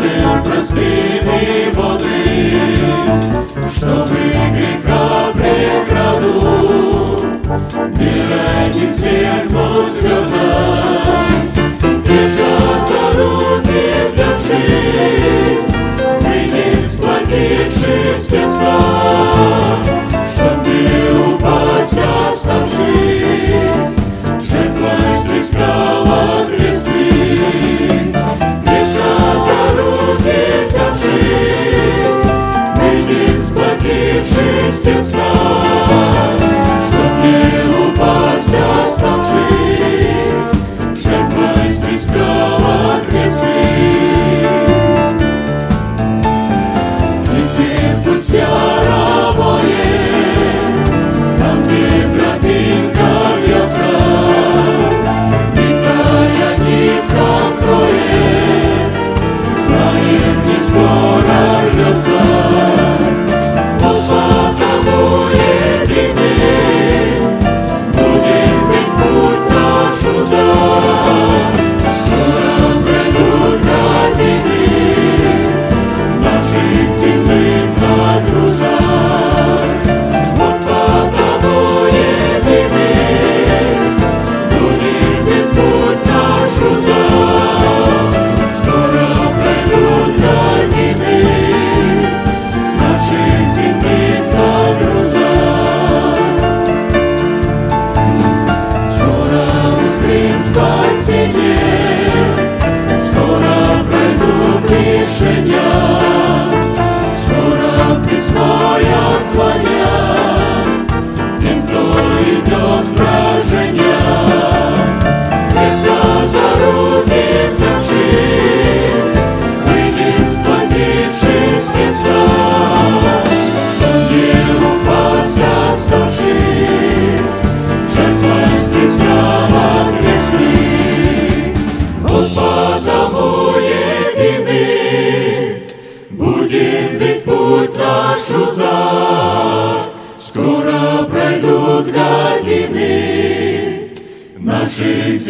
Сердцем простым и чтобы греха преграду мира не свергнут твердо. Крепко за руки взявшись, выйдем сплотившись тесно, чтоб не упасть оставшись, сплотившись тесно, чтоб не упасть, оставшись, exaltar.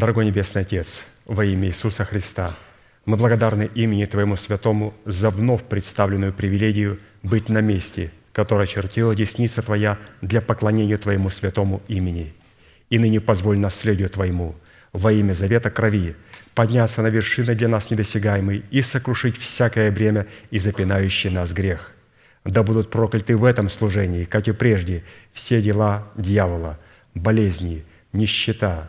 Дорогой Небесный Отец, во имя Иисуса Христа, мы благодарны имени Твоему Святому за вновь представленную привилегию быть на месте, которое чертила десница Твоя для поклонения Твоему святому имени. И ныне позволь наследию Твоему во имя завета крови подняться на вершины для нас недосягаемой и сокрушить всякое бремя и запинающий нас грех. Да будут прокляты в этом служении, как и прежде, все дела дьявола, болезни, нищета,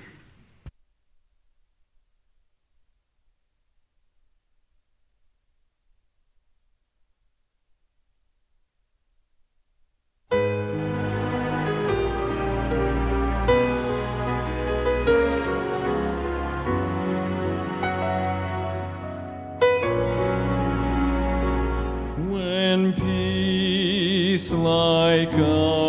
like a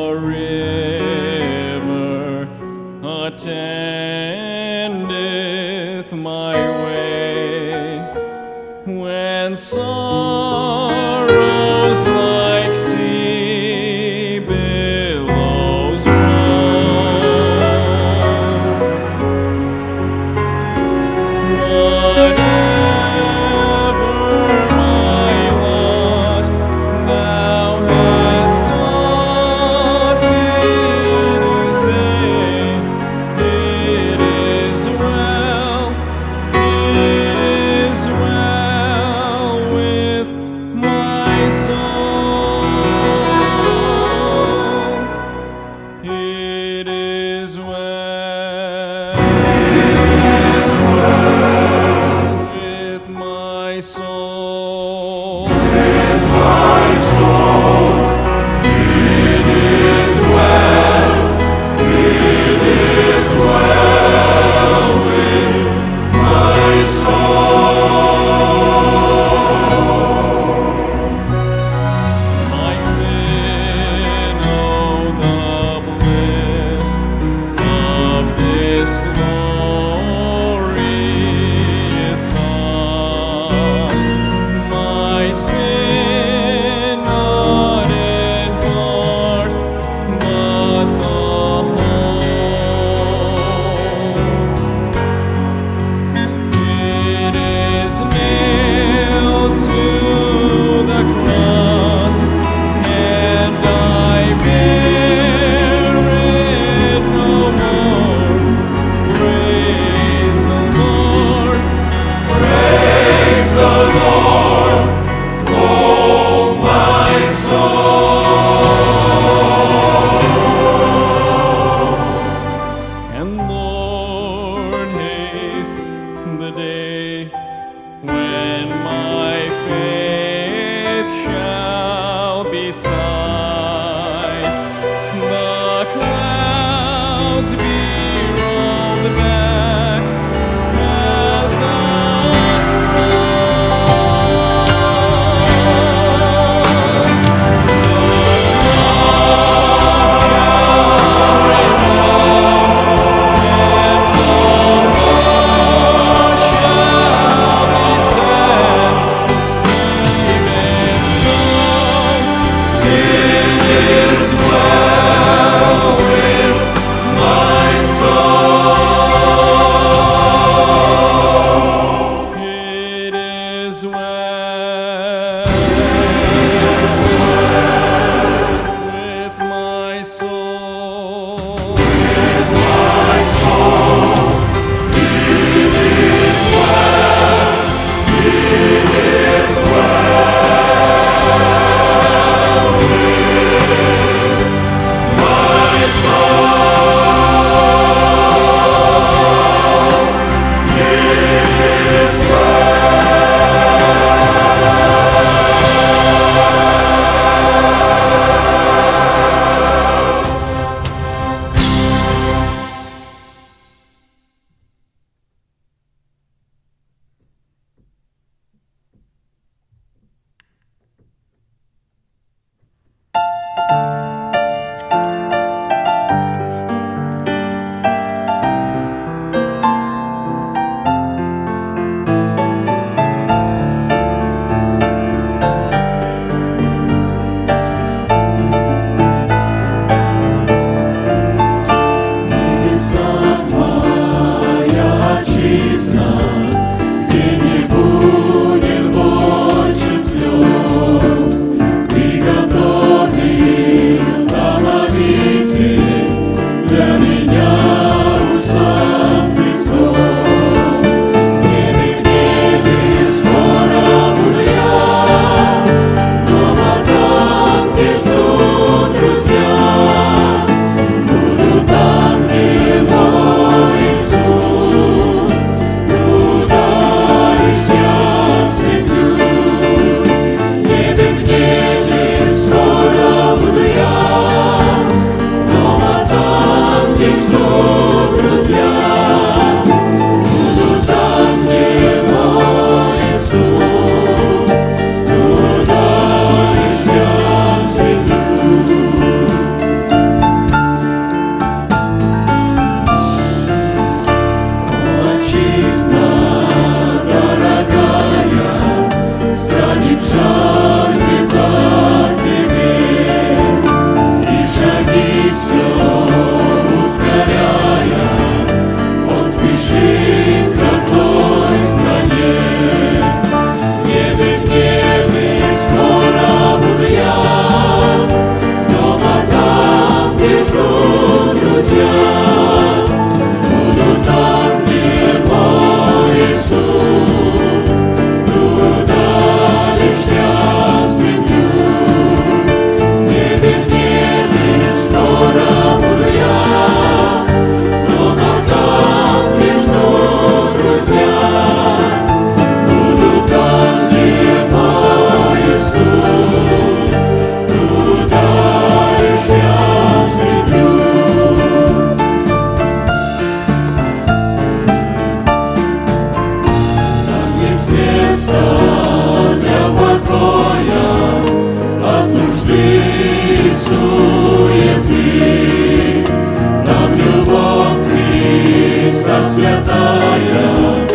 Троица Святая,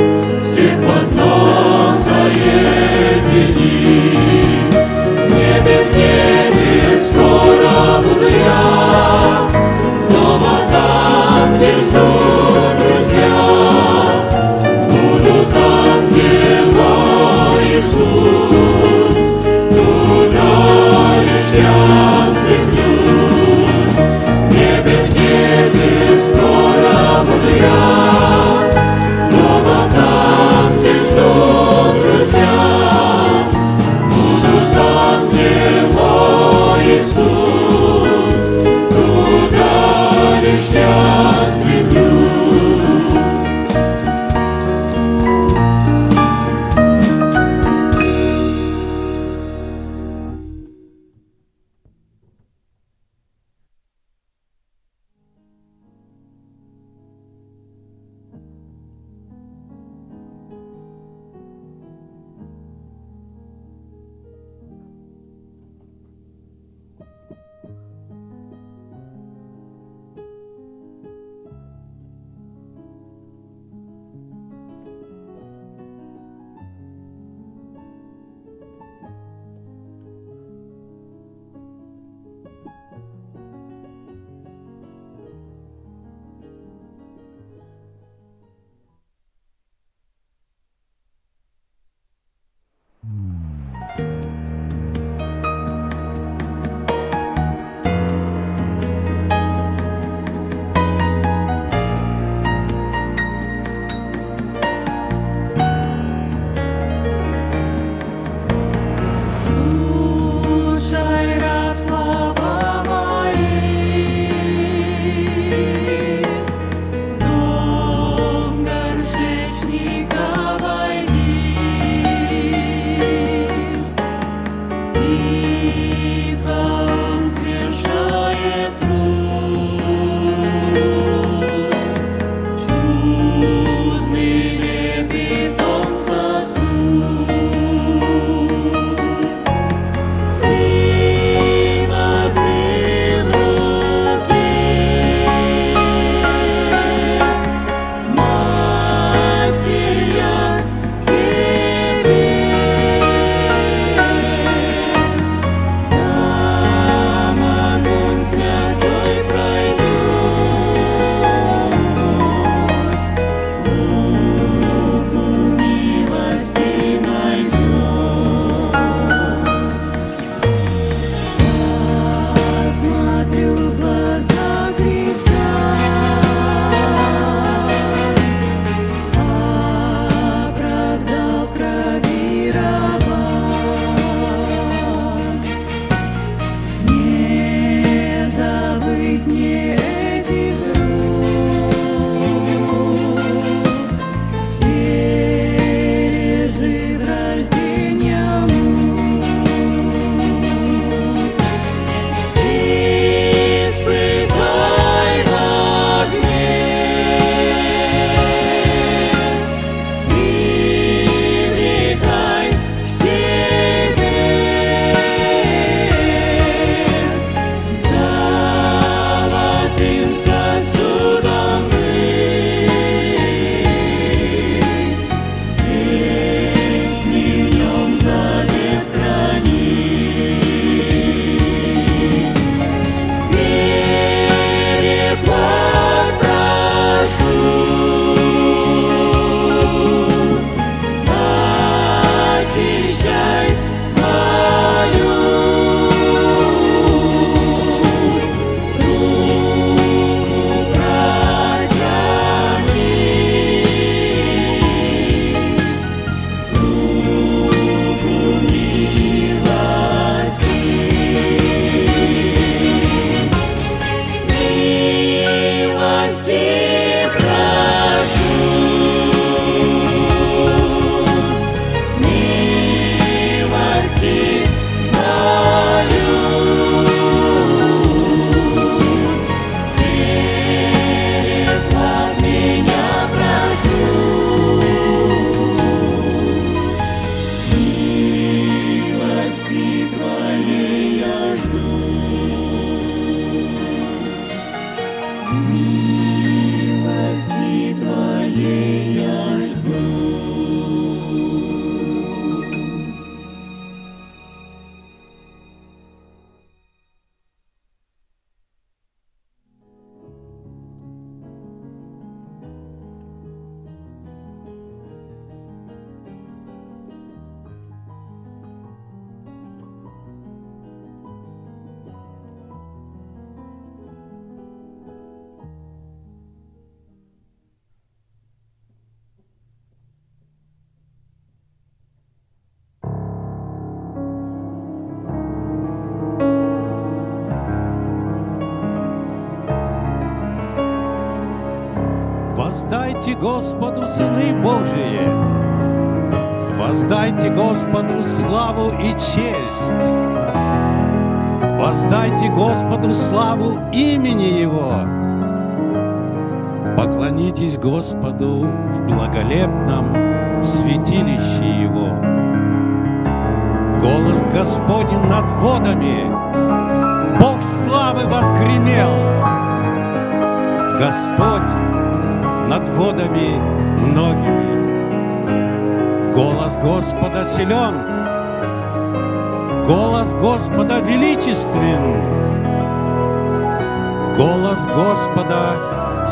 всех под нас соединит.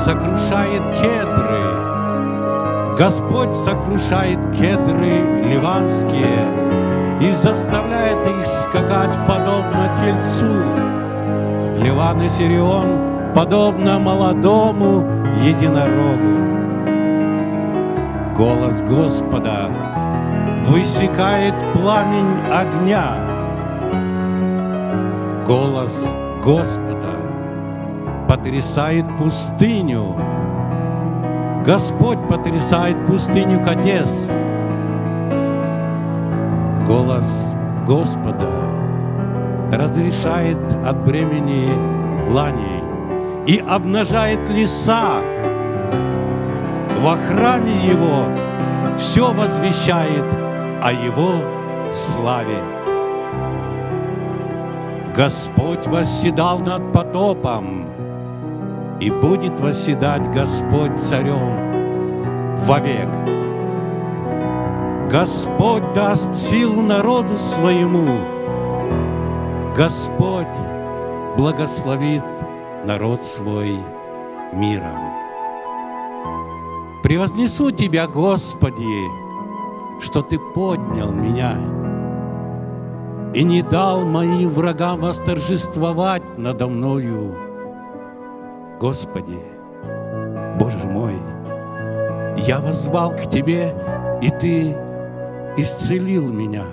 Сокрушает кедры. Господь сокрушает кедры ливанские и заставляет их скакать подобно тельцу. Ливан и Сирион подобно молодому единорогу. Голос Господа высекает пламень огня. Голос Господа потрясает пустыню. Господь потрясает пустыню Кадес. Голос Господа разрешает от бремени ланей и обнажает леса. Во храме Его все возвещает о Его славе. Господь восседал над потопом, и будет восседать Господь царем вовек. Господь даст силу народу своему, Господь благословит народ свой миром. Превознесу Тебя, Господи, что Ты поднял меня и не дал моим врагам восторжествовать надо мною. Господи, Боже мой, я возвал к Тебе, и Ты исцелил меня.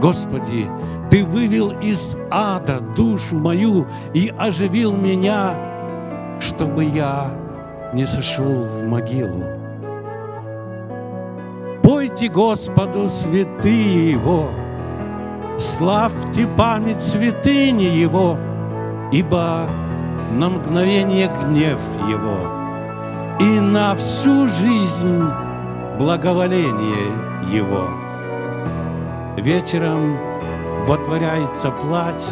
Господи, Ты вывел из ада душу мою и оживил меня, чтобы я не сошел в могилу. Пойте Господу святые Его, славьте память святыни Его, ибо на мгновение гнев Его и на всю жизнь благоволение Его. Вечером вотворяется плач,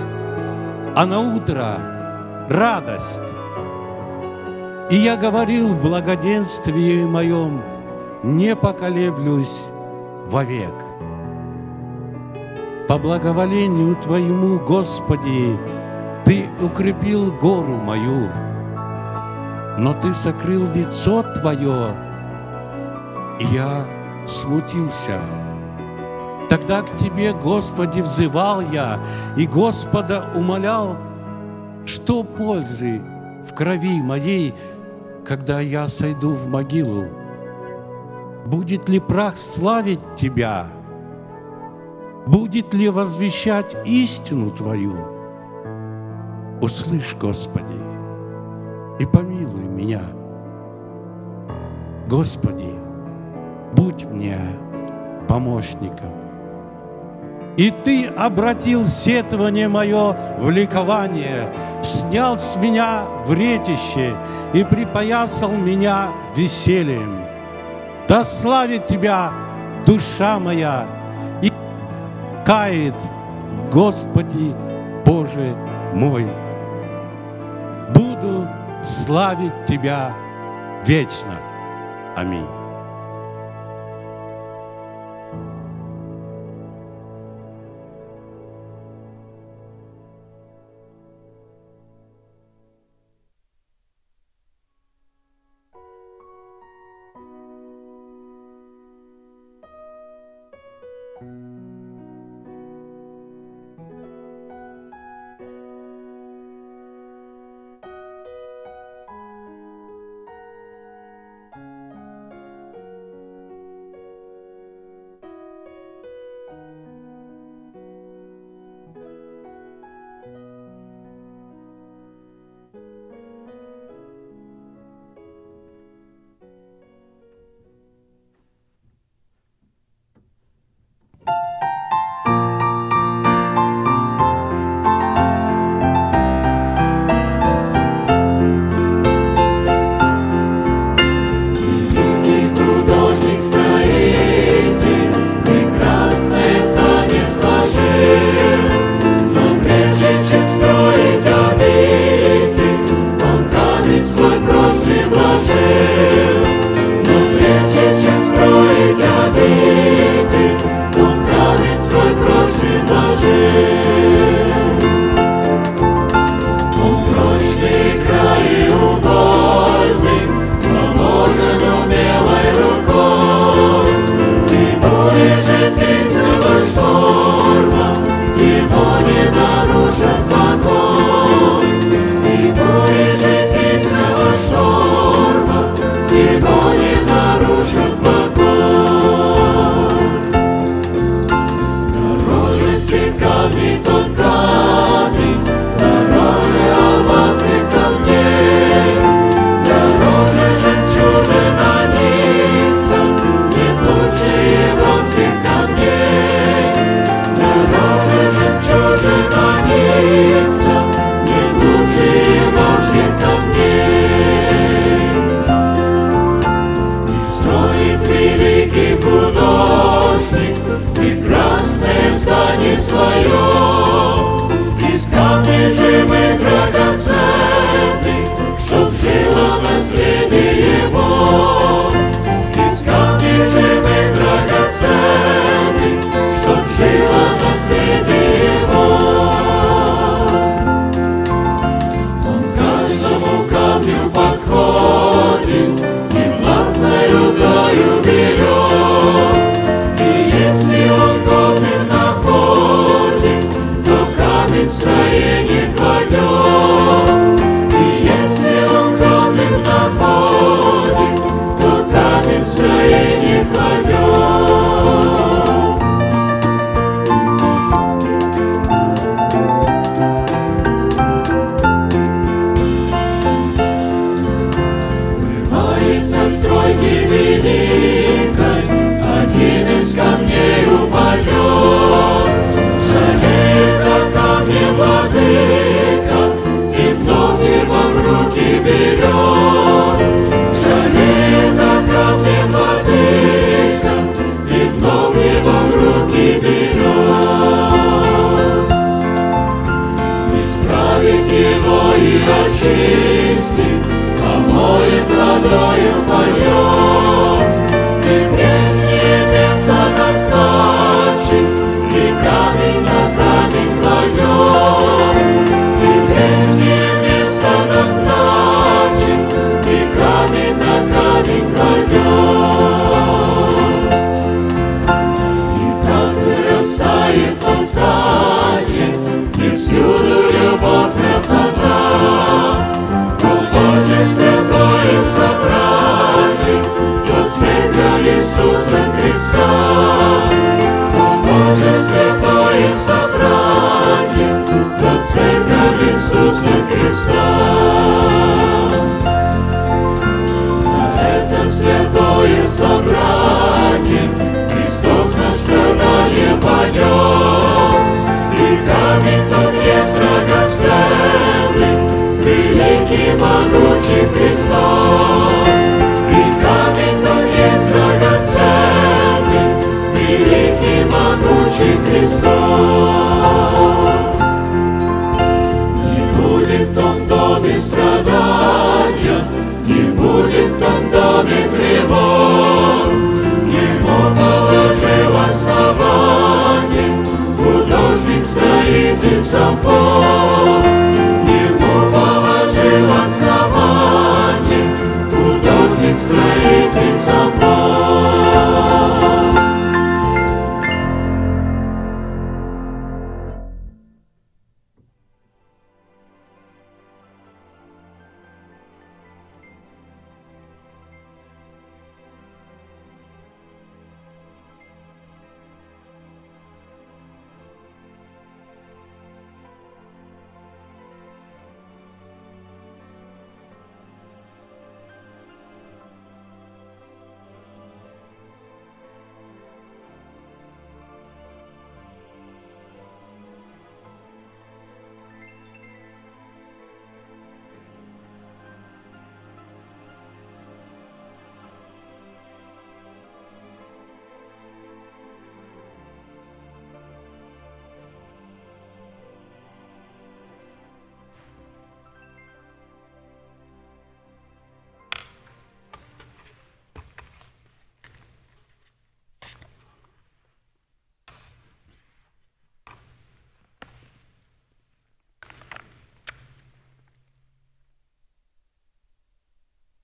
а на утро радость. И я говорил в благоденствии моем, не поколеблюсь вовек. По благоволению Твоему, Господи, Ты укрепил гору мою, но Ты сокрыл лицо Твое, и я смутился. Тогда к Тебе, Господи, взывал я, и Господа умолял, что пользы в крови моей, когда я сойду в могилу? Будет ли прах славить Тебя? Будет ли возвещать истину Твою? Услышь, Господи, и помилуй меня. Господи, будь мне помощником. И Ты обратил сетование мое в ликование, снял с меня вретище и припоясал меня весельем. Да славит Тебя душа моя и кает, Господи Боже мой. Славить Тебя вечно. Аминь. Художник, строитель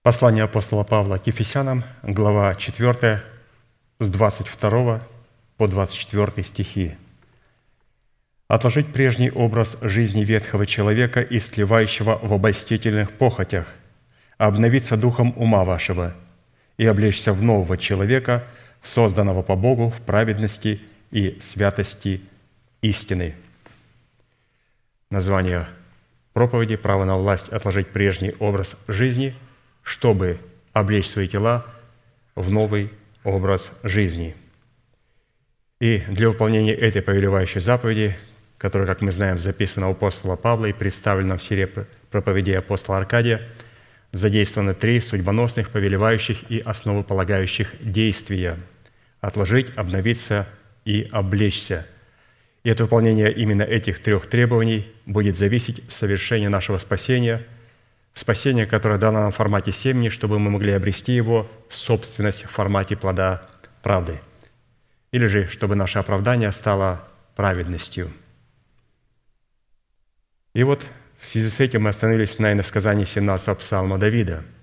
Послание апостола Павла к Ефесянам, глава 4, с 22 по 24 стихи. «Отложить прежний образ жизни ветхого человека, истлевающего в обольстительных похотях, обновиться духом ума вашего и облечься в нового человека, созданного по Богу в праведности и святости истины». Название проповеди «Право на власть отложить прежний образ жизни», чтобы облечь свои тела в новый образ жизни. И для выполнения этой повелевающей заповеди, которая, как мы знаем, записана у апостола Павла и представлена в серии проповедей апостола Аркадия, задействованы три судьбоносных, повелевающих и основополагающих действия. отложить, обновиться и облечься. И от выполнения именно этих трех требований будет зависеть совершение нашего спасения, спасение, которое дано нам в формате семени, чтобы мы могли обрести его в собственность в формате плода правды. Или же, чтобы наше оправдание стало праведностью. И вот в связи с этим мы остановились на иносказании 17-го псалма Давида –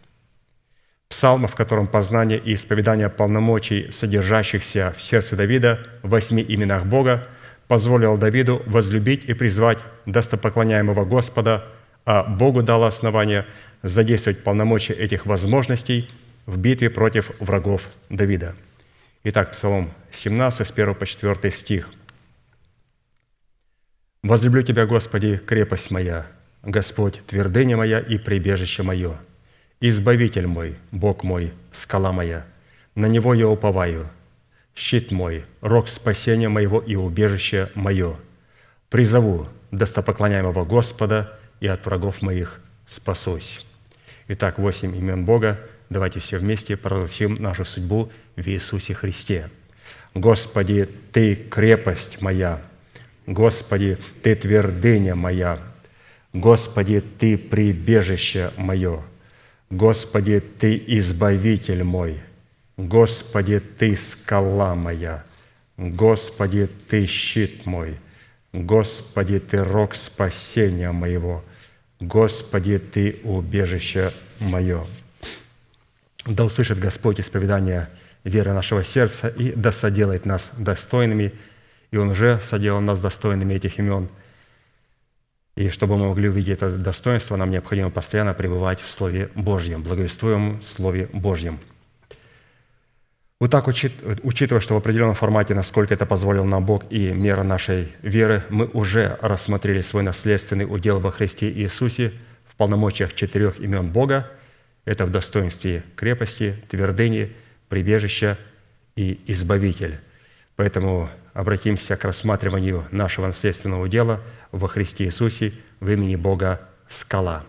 псалма, в котором познание и исповедание полномочий, содержащихся в сердце Давида в восьми именах Бога, позволил Давиду возлюбить и призвать достопоклоняемого Господа, а Богу дало основание задействовать полномочия этих возможностей в битве против врагов Давида. Итак, Псалом 17, с 1 по 4 стих. «Возлюблю Тебя, Господи, крепость моя, Господь, твердыня моя и прибежище мое, Избавитель мой, Бог мой, скала моя, на Него я уповаю, щит мой, рог спасения моего и убежище мое. Призову достопоклоняемого Господа и от врагов моих спасусь». Итак, восемь имен Бога. Давайте все вместе провозгласим нашу судьбу в Иисусе Христе. Господи, Ты крепость моя, Господи, Ты твердыня моя, Господи, Ты прибежище мое – Господи, Ты избавитель мой, Господи, Ты скала моя, Господи, Ты щит мой, Господи, Ты рог спасения моего, Господи, Ты убежище мое. Да услышит Господь исповедание веры нашего сердца и да соделает нас достойными, и Он уже соделал нас достойными этих имен – и чтобы мы могли увидеть это достоинство, нам необходимо постоянно пребывать в Слове Божьем, благовествуемом Слове Божьем. Вот так, учитывая, что в определенном формате, насколько это позволил нам Бог и мера нашей веры, мы уже рассмотрели свой наследственный удел во Христе Иисусе в полномочиях четырех имен Бога. Это в достоинстве крепости, твердыни, прибежища и избавитель. Поэтому обратимся к рассматриванию нашего наследственного дела во Христе Иисусе в имени Бога скала.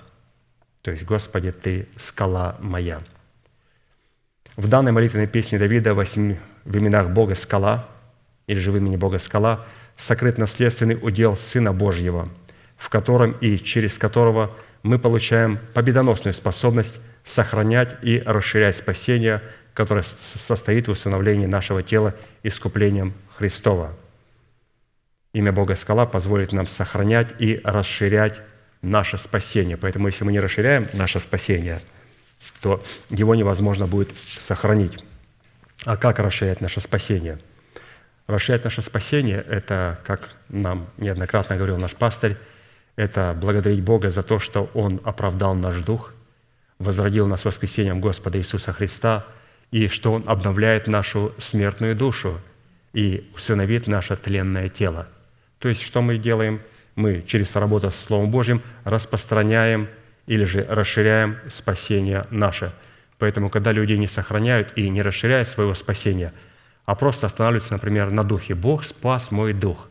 То есть, Господи, Ты скала моя. В данной молитвенной песне Давида в именах Бога скала, или же в имени Бога скала, сокрыт наследственный удел Сына Божьего, в котором и через которого мы получаем победоносную способность сохранять и расширять спасение, которое состоит в усыновлении нашего тела искуплением Христова. Имя Бога Скала позволит нам сохранять и расширять наше спасение. Поэтому если мы не расширяем наше спасение, то его невозможно будет сохранить. А как расширять наше спасение? Расширять наше спасение – это, как нам неоднократно говорил наш пастырь, это благодарить Бога за то, что Он оправдал наш дух, возродил нас воскресением Господа Иисуса Христа, и что Он обновляет нашу смертную душу – и усыновит наше тленное тело. То есть, что мы делаем? Мы через работу со Словом Божьим распространяем или же расширяем спасение наше. Поэтому, когда люди не сохраняют и не расширяют своего спасения, а просто останавливаются, например, на духе «Бог спас мой дух»,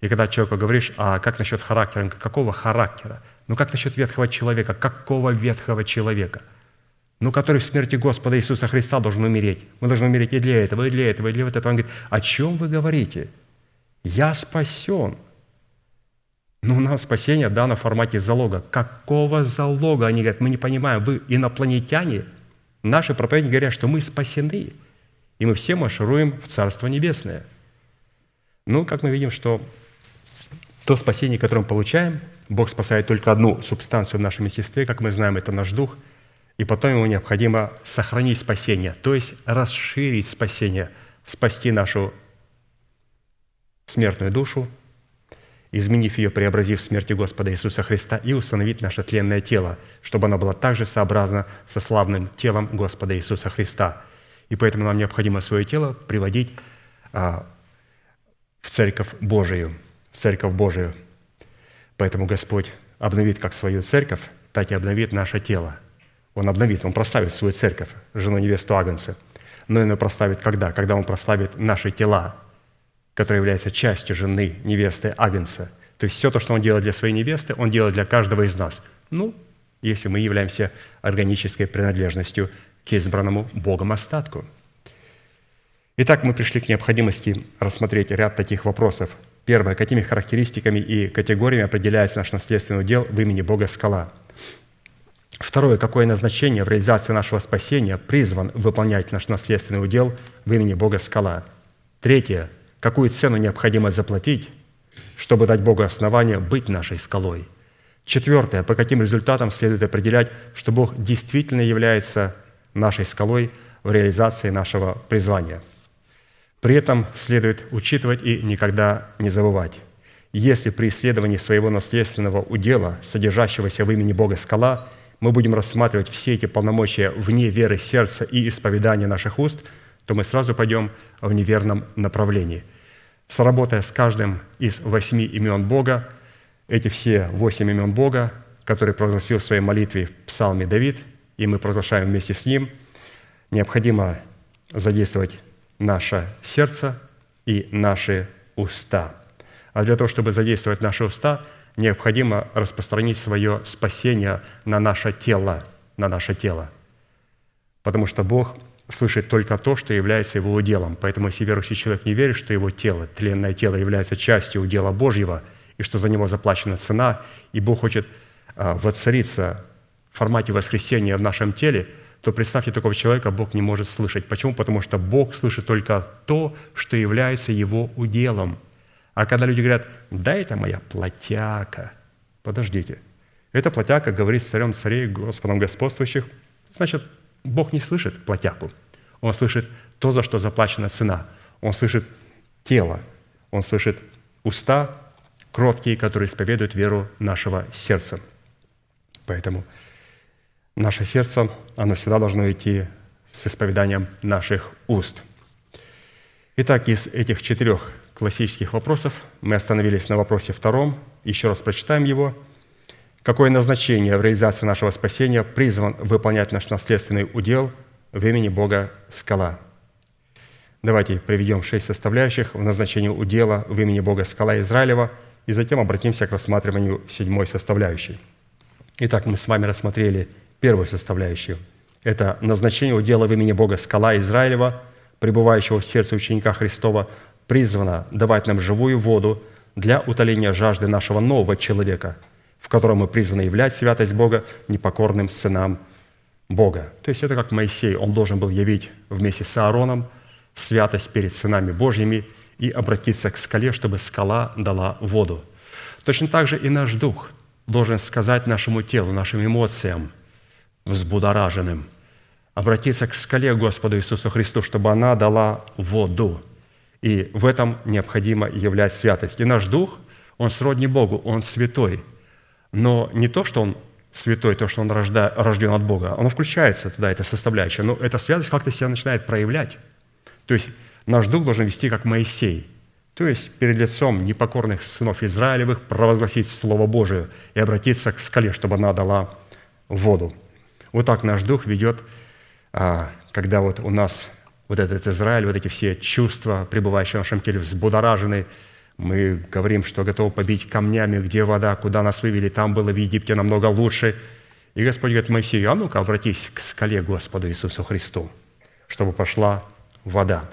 и когда человеку говоришь, а как насчет характера? Какого характера? Ну как насчет ветхого человека? Какого ветхого человека – но который в смерти Господа Иисуса Христа должен умереть. Мы должны умереть и для этого, и для этого, и для вот этого. Он говорит, о чем вы говорите? Я спасен. Но у нас спасение дано в формате залога. Какого залога? Они говорят, мы не понимаем, вы инопланетяне? Наши проповедники говорят, что мы спасены. И мы все маршируем в Царство Небесное. Ну, как мы видим, что то спасение, которое мы получаем, Бог спасает только одну субстанцию в нашем естестве, как мы знаем, это наш дух – и потом ему необходимо сохранить спасение, то есть расширить спасение, спасти нашу смертную душу, изменив ее, преобразив в смерти Господа Иисуса Христа и установить наше тленное тело, чтобы оно было также сообразно со славным телом Господа Иисуса Христа. И поэтому нам необходимо свое тело приводить а, в Церковь Божию, в Церковь Божию. Поэтому Господь обновит как свою церковь, так и обновит наше тело – он обновит, Он прославит свою церковь, жену невесту Агнца. Но Он ее прославит когда? Когда Он прославит наши тела, которые являются частью жены невесты Агнца. То есть все то, что Он делает для своей невесты, Он делает для каждого из нас. Ну, если мы являемся органической принадлежностью к избранному Богом остатку. Итак, мы пришли к необходимости рассмотреть ряд таких вопросов. Первое. Какими характеристиками и категориями определяется наш наследственный удел в имени Бога Скала? Второе. Какое назначение в реализации нашего спасения призван выполнять наш наследственный удел в имени Бога Скала? Третье. Какую цену необходимо заплатить, чтобы дать Богу основание быть нашей скалой? Четвертое. По каким результатам следует определять, что Бог действительно является нашей скалой в реализации нашего призвания? При этом следует учитывать и никогда не забывать. Если при исследовании своего наследственного удела, содержащегося в имени Бога скала, мы будем рассматривать все эти полномочия вне веры сердца и исповедания наших уст, то мы сразу пойдем в неверном направлении. Сработая с каждым из восьми имен Бога, эти все восемь имен Бога, которые провозгласил в своей молитве в Псалме Давид, и мы провозглашаем вместе с ним, необходимо задействовать наше сердце и наши уста. А для того, чтобы задействовать наши уста, необходимо распространить свое спасение на наше тело, на наше тело. Потому что Бог слышит только то, что является его уделом. Поэтому если верующий человек не верит, что его тело, тленное тело является частью удела Божьего – и что за него заплачена цена, и Бог хочет а, воцариться в формате воскресения в нашем теле, то представьте, такого человека Бог не может слышать. Почему? Потому что Бог слышит только то, что является его уделом. А когда люди говорят, да, это моя плотяка, подождите, эта плотяка говорит с царем царей, Господом господствующих, значит, Бог не слышит плотяку. Он слышит то, за что заплачена цена. Он слышит тело, он слышит уста, кроткие, которые исповедуют веру нашего сердца. Поэтому наше сердце, оно всегда должно идти с исповеданием наших уст. Итак, из этих четырех классических вопросов мы остановились на вопросе втором. Еще раз прочитаем его. Какое назначение в реализации нашего спасения призван выполнять наш наследственный удел в имени Бога Скала? Давайте приведем шесть составляющих в назначении удела в имени Бога Скала Израилева – и затем обратимся к рассматриванию седьмой составляющей. Итак, мы с вами рассмотрели первую составляющую. Это назначение удела в имени Бога скала Израилева, пребывающего в сердце ученика Христова, призвано давать нам живую воду для утоления жажды нашего нового человека, в котором мы призваны являть святость Бога непокорным сынам Бога. То есть это как Моисей, он должен был явить вместе с Аароном святость перед сынами Божьими – и обратиться к скале, чтобы скала дала воду. Точно так же и наш дух должен сказать нашему телу, нашим эмоциям, взбудораженным, обратиться к скале Господу Иисусу Христу, чтобы она дала воду. И в этом необходимо являть святость. И наш дух, он сродни Богу, он святой. Но не то, что он святой, то, что он рожден от Бога, оно включается туда, эта составляющая, но эта святость как-то себя начинает проявлять. То есть Наш дух должен вести как Моисей, то есть перед лицом непокорных сынов Израилевых провозгласить Слово Божие и обратиться к скале, чтобы она дала воду. Вот так наш дух ведет, а, когда вот у нас вот этот Израиль, вот эти все чувства, пребывающие в нашем теле, взбудоражены, мы говорим, что готовы побить камнями, где вода, куда нас вывели, там было в Египте намного лучше. И Господь говорит Моисею, а ну-ка обратись к скале Господу Иисусу Христу, чтобы пошла вода.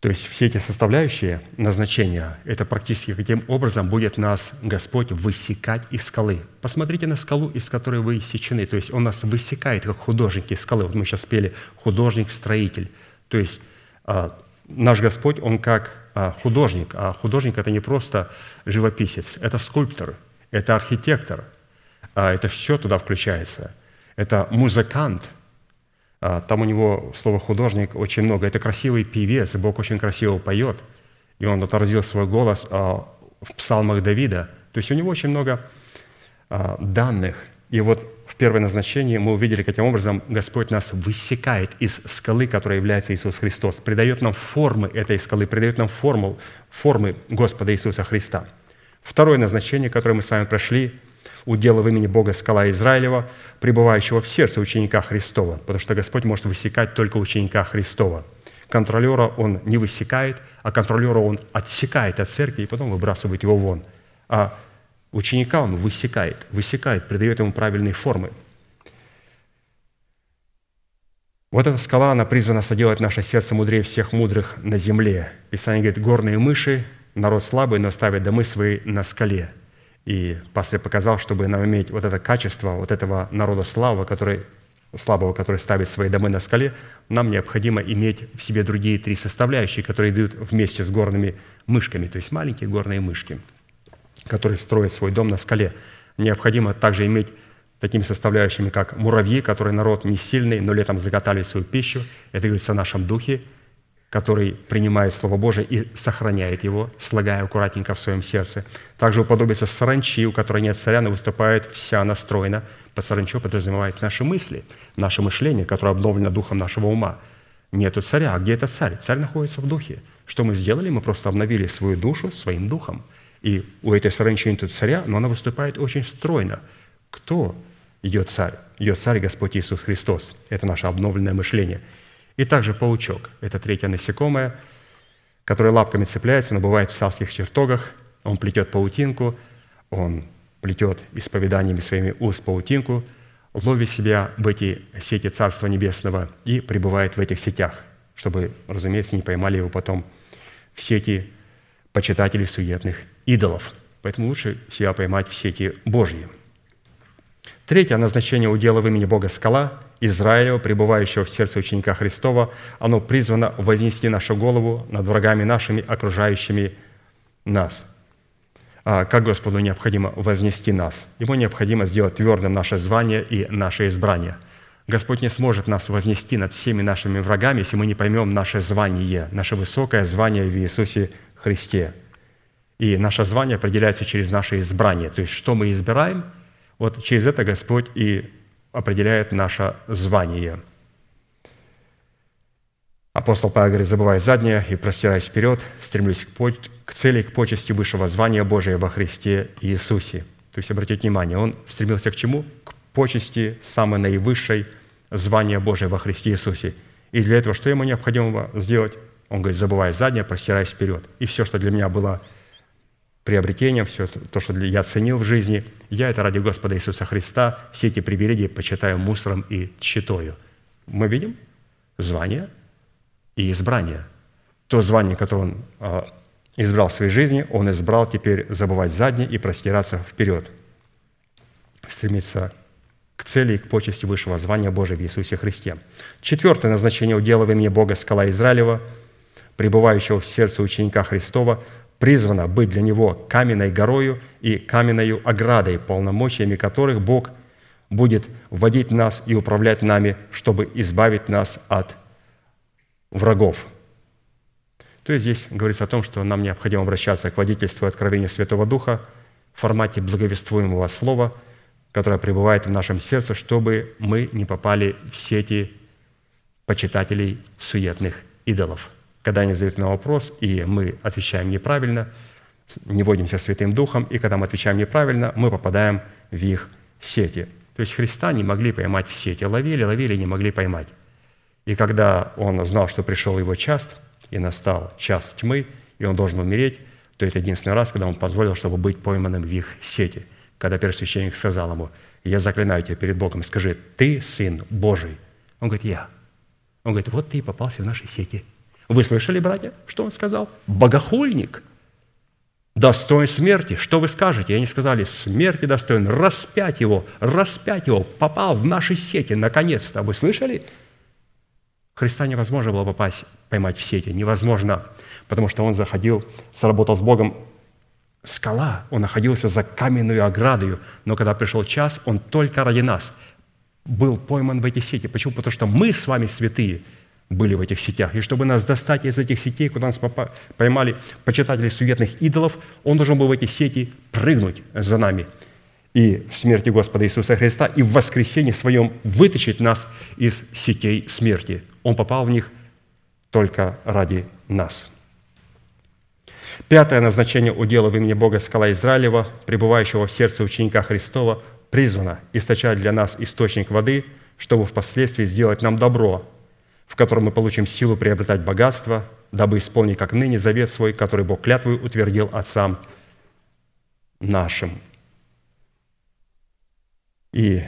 То есть все эти составляющие назначения, это практически каким образом будет нас Господь высекать из скалы. Посмотрите на скалу, из которой вы иссечены. То есть Он нас высекает, как художник из скалы. Вот мы сейчас пели «художник-строитель». То есть а, наш Господь, Он как а, художник. А художник – это не просто живописец, это скульптор, это архитектор. А это все туда включается. Это музыкант – а, там у него слово «художник» очень много. Это красивый певец, Бог очень красиво поет. И он отразил свой голос в псалмах Давида. То есть у него очень много данных. И вот первое назначение мы увидели, каким образом Господь нас высекает из скалы, которая является Иисус Христос, придает нам формы этой скалы, придает нам формул, формы Господа Иисуса Христа. Второе назначение, которое мы с вами прошли – удела в имени Бога скала Израилева, пребывающего в сердце ученика Христова, потому что Господь может высекать только ученика Христова. Контролера он не высекает, а контролера он отсекает от церкви и потом выбрасывает его вон. А ученика он высекает, высекает, придает ему правильные формы. Вот эта скала, она призвана соделать наше сердце мудрее всех мудрых на земле. Писание говорит, горные мыши, народ слабый, но ставят домы свои на скале. И пастор показал, чтобы нам иметь вот это качество, вот этого народа славы, который, слабого, который ставит свои домы на скале, нам необходимо иметь в себе другие три составляющие, которые идут вместе с горными мышками, то есть маленькие горные мышки, которые строят свой дом на скале. Необходимо также иметь такими составляющими, как муравьи, которые народ не сильный, но летом заготали свою пищу. Это говорится о нашем духе, который принимает Слово Божие и сохраняет его, слагая аккуратненько в своем сердце. Также уподобится саранчи, у которой нет царя, но выступает вся настроена. Под саранчой подразумевает наши мысли, наше мышление, которое обновлено духом нашего ума. Нету царя. А где этот царь? Царь находится в духе. Что мы сделали? Мы просто обновили свою душу своим духом. И у этой саранчи нет царя, но она выступает очень стройно. Кто ее царь? Ее царь Господь Иисус Христос. Это наше обновленное мышление – и также паучок – это третье насекомое, которое лапками цепляется, но бывает в салских чертогах. Он плетет паутинку, он плетет исповеданиями своими уст паутинку, ловит себя в эти сети Царства Небесного и пребывает в этих сетях, чтобы, разумеется, не поймали его потом в сети почитателей суетных идолов. Поэтому лучше себя поймать в сети Божьи. Третье назначение удела в имени Бога скала Израилева, пребывающего в сердце ученика Христова, оно призвано вознести нашу голову над врагами нашими, окружающими нас. А как Господу необходимо вознести нас? Ему необходимо сделать твердым наше звание и наше избрание. Господь не сможет нас вознести над всеми нашими врагами, если мы не поймем наше звание, наше высокое звание в Иисусе Христе. И наше звание определяется через наше избрание. То есть, что мы избираем, вот через это Господь и определяет наше звание. Апостол Павел говорит, забывая заднее и простираясь вперед, стремлюсь к, по- к цели, к почести высшего звания Божия во Христе Иисусе. То есть, обратите внимание, он стремился к чему? К почести самой наивысшей звания Божия во Христе Иисусе. И для этого что ему необходимо сделать? Он говорит, забывая заднее, простираясь вперед. И все, что для меня было приобретением, все то, что я ценил в жизни, я это ради Господа Иисуса Христа, все эти привилегии почитаю мусором и тщетою. Мы видим звание и избрание. То звание, которое он а, избрал в своей жизни, он избрал теперь забывать заднее и простираться вперед, стремиться к цели и к почести высшего звания Божия в Иисусе Христе. Четвертое назначение удела в имени Бога скала Израилева, пребывающего в сердце ученика Христова, призвана быть для него каменной горою и каменной оградой, полномочиями которых Бог будет вводить нас и управлять нами, чтобы избавить нас от врагов. То есть здесь говорится о том, что нам необходимо обращаться к водительству и откровению Святого Духа в формате благовествуемого слова, которое пребывает в нашем сердце, чтобы мы не попали в сети почитателей суетных идолов – когда они задают нам вопрос, и мы отвечаем неправильно, не водимся Святым Духом, и когда мы отвечаем неправильно, мы попадаем в их сети. То есть Христа не могли поймать в сети. Ловили, ловили, не могли поймать. И когда он знал, что пришел его час, и настал час тьмы, и он должен умереть, то это единственный раз, когда он позволил, чтобы быть пойманным в их сети. Когда первосвященник сказал ему, я заклинаю тебя перед Богом, скажи, ты Сын Божий. Он говорит, я. Он говорит, вот ты и попался в наши сети – вы слышали, братья, что он сказал? Богохульник, достоин смерти. Что вы скажете? И они сказали, смерти достоин, распять его, распять его, попал в наши сети, наконец-то. Вы слышали? Христа невозможно было попасть, поймать в сети, невозможно, потому что он заходил, сработал с Богом, скала, он находился за каменную оградою, но когда пришел час, он только ради нас был пойман в эти сети. Почему? Потому что мы с вами святые – были в этих сетях. И чтобы нас достать из этих сетей, куда нас поймали почитатели суетных идолов, он должен был в эти сети прыгнуть за нами и в смерти Господа Иисуса Христа, и в воскресенье своем вытащить нас из сетей смерти. Он попал в них только ради нас. Пятое назначение удела в имени Бога скала Израилева, пребывающего в сердце ученика Христова, призвано источать для нас источник воды, чтобы впоследствии сделать нам добро, в котором мы получим силу приобретать богатство, дабы исполнить как ныне завет свой, который Бог клятвой утвердил отцам нашим. И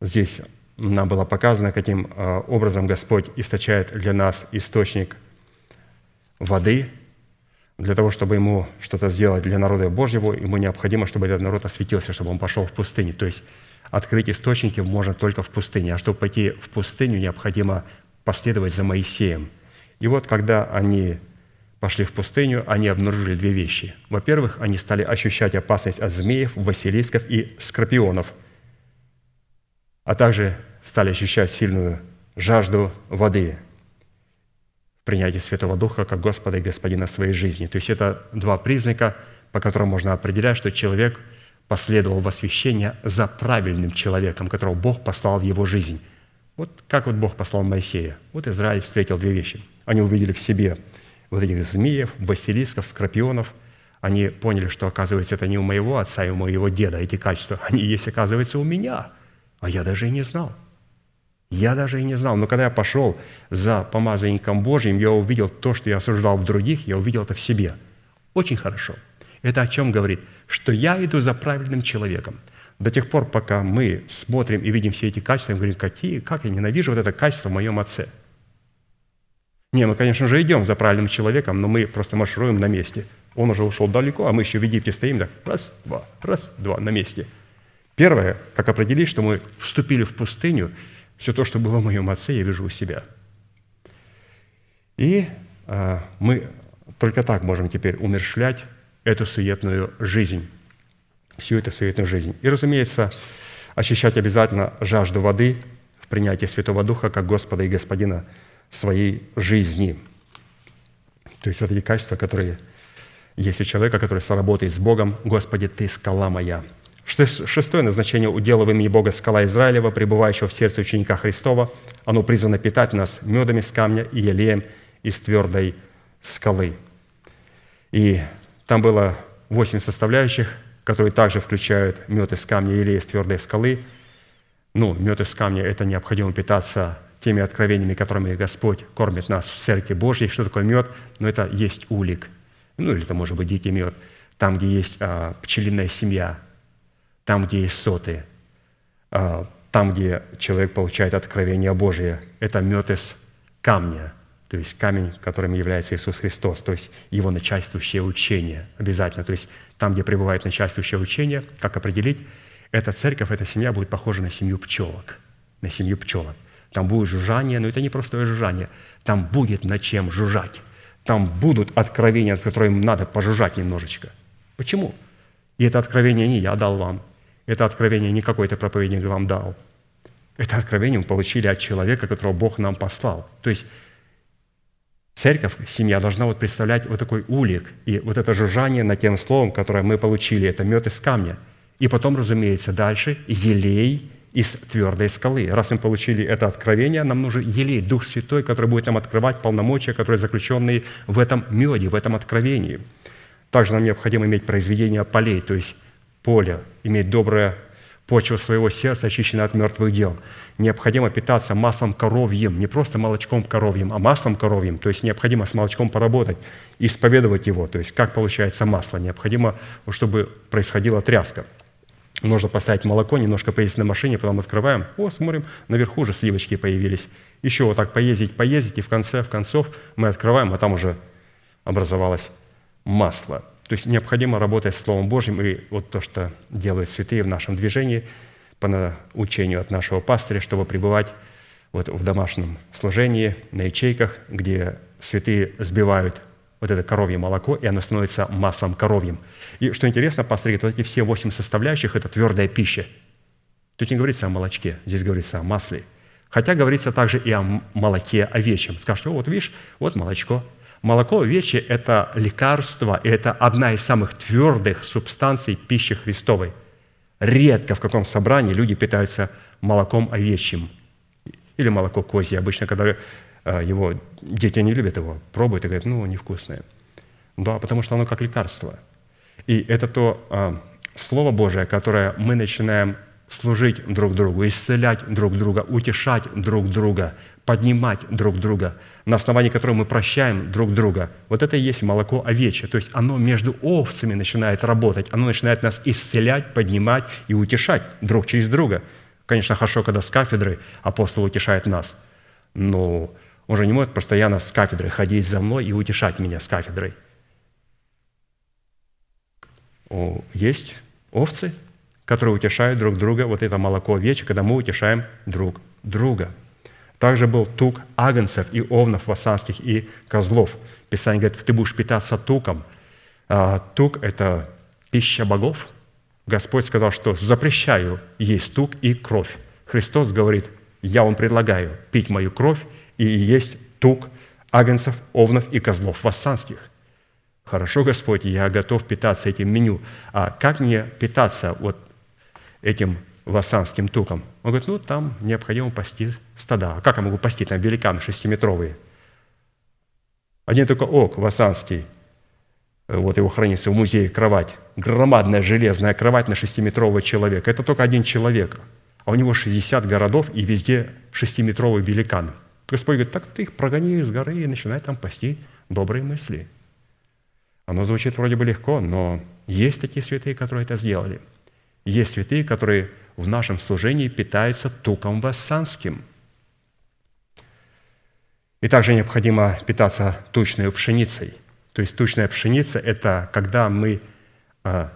здесь нам было показано, каким а, образом Господь источает для нас источник воды. Для того, чтобы ему что-то сделать для народа Божьего, ему необходимо, чтобы этот народ осветился, чтобы он пошел в пустыню. То есть открыть источники можно только в пустыне. А чтобы пойти в пустыню, необходимо последовать за Моисеем. И вот когда они пошли в пустыню, они обнаружили две вещи. Во-первых, они стали ощущать опасность от змеев, василисков и скорпионов, а также стали ощущать сильную жажду воды в принятии Святого Духа как Господа и Господина своей жизни. То есть это два признака, по которым можно определять, что человек последовал в освящение за правильным человеком, которого Бог послал в его жизнь. Вот как вот Бог послал Моисея. Вот Израиль встретил две вещи. Они увидели в себе – вот этих змеев, василисков, скорпионов, они поняли, что, оказывается, это не у моего отца и у моего деда эти качества, они есть, оказывается, у меня. А я даже и не знал. Я даже и не знал. Но когда я пошел за помазанником Божьим, я увидел то, что я осуждал в других, я увидел это в себе. Очень хорошо. Это о чем говорит? Что я иду за правильным человеком. До тех пор, пока мы смотрим и видим все эти качества, мы говорим, какие, как я ненавижу вот это качество в моем отце – не, мы, конечно же, идем за правильным человеком, но мы просто маршируем на месте. Он уже ушел далеко, а мы еще в Египте стоим, так раз, два, раз, два, на месте. Первое, как определить, что мы вступили в пустыню, все то, что было в моем отце, я вижу у себя. И а, мы только так можем теперь умершлять эту суетную жизнь, всю эту суетную жизнь. И, разумеется, ощущать обязательно жажду воды в принятии Святого Духа как Господа и Господина – своей жизни. То есть вот эти качества, которые есть у человека, который соработает с Богом. «Господи, Ты скала моя». Шестое назначение удела в имени Бога скала Израилева, пребывающего в сердце ученика Христова. Оно призвано питать нас медами с камня и елеем из твердой скалы. И там было восемь составляющих, которые также включают мед из камня и елей из твердой скалы. Ну, мед из камня – это необходимо питаться теми откровениями, которыми Господь кормит нас в Церкви Божьей. Что такое мед? Ну, это есть улик. Ну, или это может быть дикий мед. Там, где есть а, пчелиная семья, там, где есть соты, а, там, где человек получает откровение Божие. Это мед из камня, то есть камень, которым является Иисус Христос, то есть его начальствующее учение обязательно. То есть там, где пребывает начальствующее учение, как определить, эта церковь, эта семья будет похожа на семью пчелок, на семью пчелок. Там будет жужжание, но это не простое жужжание. Там будет над чем жужжать. Там будут откровения, над которыми надо пожужжать немножечко. Почему? И это откровение не я дал вам. Это откровение не какой-то проповедник вам дал. Это откровение мы получили от человека, которого Бог нам послал. То есть церковь, семья должна вот представлять вот такой улик и вот это жужжание над тем словом, которое мы получили, это мед из камня. И потом, разумеется, дальше елей из твердой скалы. Раз мы получили это откровение, нам нужен елей, Дух Святой, который будет нам открывать полномочия, которые заключены в этом меде, в этом откровении. Также нам необходимо иметь произведение полей, то есть поле, иметь доброе почва своего сердца, очищенная от мертвых дел. Необходимо питаться маслом коровьим, не просто молочком коровьим, а маслом коровьим. То есть необходимо с молочком поработать, исповедовать его. То есть как получается масло. Необходимо, чтобы происходила тряска – можно поставить молоко, немножко поесть на машине, потом открываем, о, смотрим, наверху уже сливочки появились. Еще вот так поездить, поездить, и в конце, в концов мы открываем, а там уже образовалось масло. То есть необходимо работать с Словом Божьим, и вот то, что делают святые в нашем движении, по научению от нашего пастыря, чтобы пребывать вот в домашнем служении, на ячейках, где святые сбивают вот это коровье молоко, и оно становится маслом коровьим. И что интересно, пастор говорит, вот эти все восемь составляющих – это твердая пища. Тут не говорится о молочке, здесь говорится о масле. Хотя говорится также и о молоке овечьем. Скажете, вот видишь, вот молочко. Молоко овечье – это лекарство, и это одна из самых твердых субстанций пищи Христовой. Редко в каком собрании люди питаются молоком овечьим или молоко козье. Обычно, когда а, его дети не любят его, пробуют и говорят, ну, невкусное. Да, потому что оно как лекарство. И это то а, Слово Божие, которое мы начинаем служить друг другу, исцелять друг друга, утешать друг друга, поднимать друг друга, на основании которого мы прощаем друг друга. Вот это и есть молоко овечье. То есть оно между овцами начинает работать, оно начинает нас исцелять, поднимать и утешать друг через друга – Конечно, хорошо, когда с кафедры апостол утешает нас, но он же не может постоянно с кафедры ходить за мной и утешать меня с кафедрой. Есть овцы, которые утешают друг друга. Вот это молоко овечье, когда мы утешаем друг друга. Также был тук агнцев и овнов васанских и козлов. Писание говорит, ты будешь питаться туком. А, тук – это пища богов. Господь сказал, что запрещаю есть тук и кровь. Христос говорит, я вам предлагаю пить мою кровь и есть тук агнцев, овнов и козлов вассанских. Хорошо, Господь, я готов питаться этим меню. А как мне питаться вот этим вассанским туком? Он говорит, ну, там необходимо пасти стада. А как я могу пасти? Там великаны шестиметровые. Один только ок вассанский, вот его хранится в музее кровать, громадная железная кровать на шестиметрового человека. Это только один человек, а у него 60 городов и везде шестиметровые великаны. Господь говорит, так ты их прогони из горы и начинай там пасти добрые мысли. Оно звучит вроде бы легко, но есть такие святые, которые это сделали. Есть святые, которые в нашем служении питаются туком вассанским. И также необходимо питаться тучной пшеницей. То есть тучная пшеница – это когда мы а,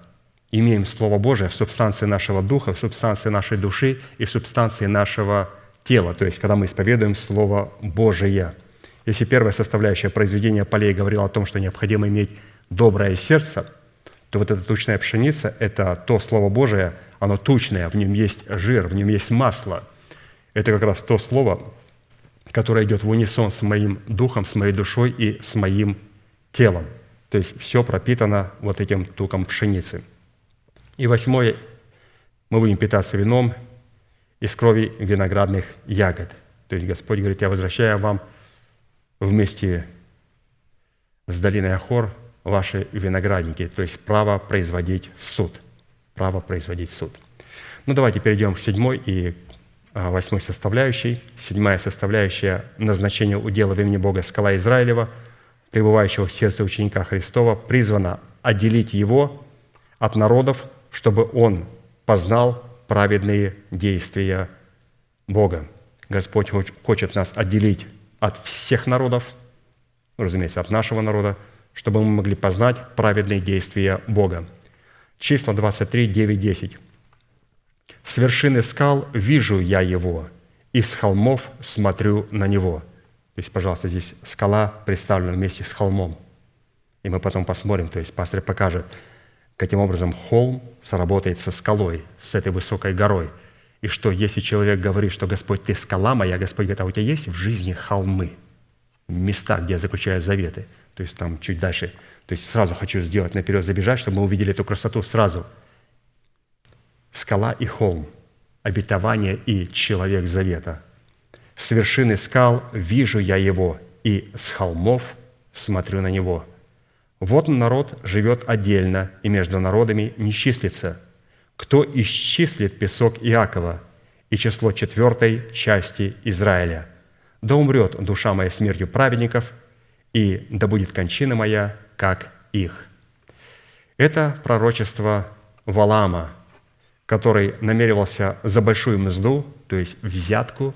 имеем Слово Божие в субстанции нашего духа, в субстанции нашей души и в субстанции нашего тела, то есть когда мы исповедуем Слово Божие. Если первая составляющая произведения полей говорила о том, что необходимо иметь доброе сердце, то вот эта тучная пшеница – это то Слово Божие, оно тучное, в нем есть жир, в нем есть масло. Это как раз то Слово, которое идет в унисон с моим духом, с моей душой и с моим телом. То есть все пропитано вот этим туком пшеницы. И восьмое, мы будем питаться вином из крови виноградных ягод. То есть Господь говорит, я возвращаю вам вместе с долиной Ахор ваши виноградники, то есть право производить суд. Право производить суд. Ну, давайте перейдем к седьмой и восьмой составляющей. Седьмая составляющая – назначение удела в имени Бога скала Израилева, пребывающего в сердце ученика Христова, призвана отделить его от народов, чтобы он познал праведные действия Бога. Господь хочет нас отделить от всех народов, ну, разумеется, от нашего народа, чтобы мы могли познать праведные действия Бога. Числа 23, 9, 10. «С вершины скал вижу я его, и с холмов смотрю на него». То есть, пожалуйста, здесь скала представлена вместе с холмом. И мы потом посмотрим, то есть пастор покажет, каким образом холм сработает со скалой, с этой высокой горой. И что, если человек говорит, что «Господь, ты скала моя», Господь говорит, а у тебя есть в жизни холмы, места, где я заключаю заветы? То есть там чуть дальше. То есть сразу хочу сделать наперед забежать, чтобы мы увидели эту красоту сразу. Скала и холм, обетование и человек завета. С вершины скал вижу я его, и с холмов смотрю на него – вот народ живет отдельно и между народами не числится. Кто исчислит песок Иакова и число четвертой части Израиля? Да умрет душа моя смертью праведников, и да будет кончина моя, как их». Это пророчество Валама, который намеревался за большую мзду, то есть взятку,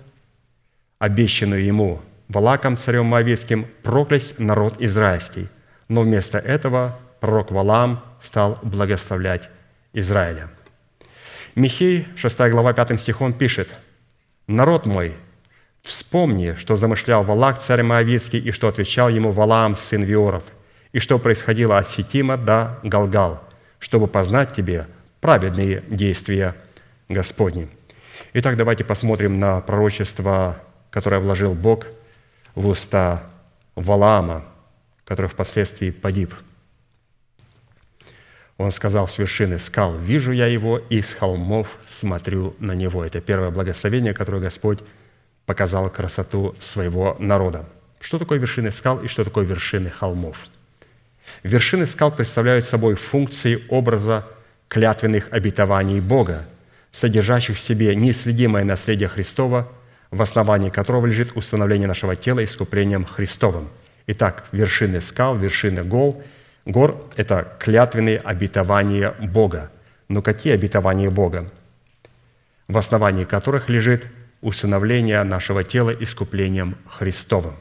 обещанную ему Валаком, царем Моавицким, проклясть народ израильский – но вместо этого пророк Валам стал благословлять Израиля. Михей, 6 глава, 5 стихом пишет, «Народ мой, вспомни, что замышлял Валак, царь Моавицкий, и что отвечал ему Валаам, сын Виоров, и что происходило от Сетима до Галгал, чтобы познать тебе праведные действия Господни». Итак, давайте посмотрим на пророчество, которое вложил Бог в уста Валаама – который впоследствии погиб. Он сказал с вершины скал, «Вижу я его, и с холмов смотрю на него». Это первое благословение, которое Господь показал красоту своего народа. Что такое вершины скал и что такое вершины холмов? Вершины скал представляют собой функции образа клятвенных обетований Бога, содержащих в себе неисследимое наследие Христова, в основании которого лежит установление нашего тела искуплением Христовым – Итак, вершины скал, вершины гол, гор – это клятвенные обетования Бога. Но какие обетования Бога? в основании которых лежит усыновление нашего тела искуплением Христовым.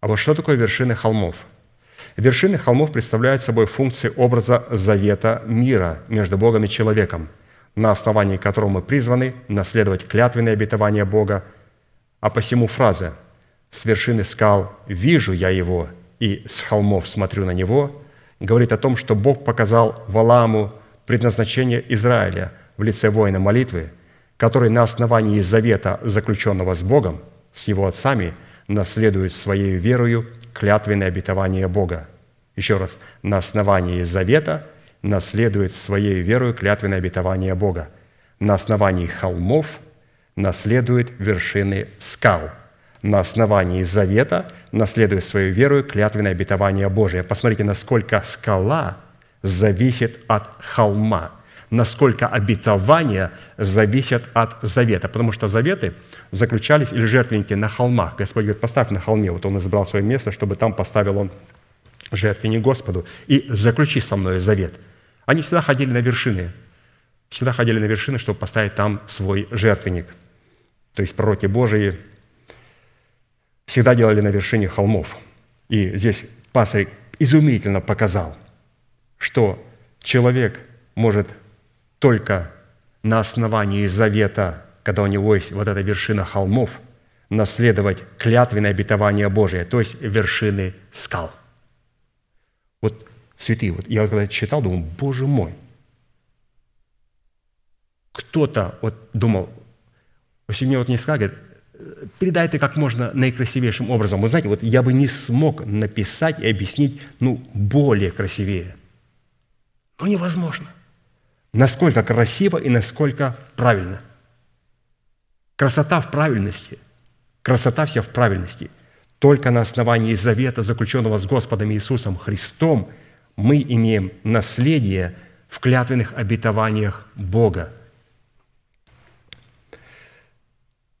А вот что такое вершины холмов? Вершины холмов представляют собой функции образа завета мира между Богом и человеком, на основании которого мы призваны наследовать клятвенные обетования Бога, а посему фраза «С вершины скал вижу я его, и с холмов смотрю на него» говорит о том, что Бог показал Валааму предназначение Израиля в лице воина молитвы, который на основании завета, заключенного с Богом, с его отцами, наследует своей верою клятвенное обетование Бога. Еще раз, на основании завета наследует своей верою клятвенное обетование Бога. На основании холмов наследует вершины скал. На основании завета наследует свою верою клятвенное обетование Божие. Посмотрите, насколько скала зависит от холма – насколько обетования зависят от завета. Потому что заветы заключались, или жертвенники на холмах. Господь говорит, поставь на холме. Вот он избрал свое место, чтобы там поставил он жертвенник Господу. И заключи со мной завет. Они всегда ходили на вершины. Всегда ходили на вершины, чтобы поставить там свой жертвенник. То есть пророки Божии всегда делали на вершине холмов. И здесь пастырь изумительно показал, что человек может только на основании завета, когда у него есть вот эта вершина холмов, наследовать клятвенное обетование Божие, то есть вершины скал. Вот святые, вот я когда читал, думал, Боже мой, кто-то вот думал, если мне вот не сказали, передай это как можно наикрасивейшим образом. Вы знаете, вот я бы не смог написать и объяснить, ну, более красивее. Но невозможно – насколько красиво и насколько правильно. Красота в правильности. Красота вся в правильности. Только на основании завета, заключенного с Господом Иисусом Христом, мы имеем наследие в клятвенных обетованиях Бога.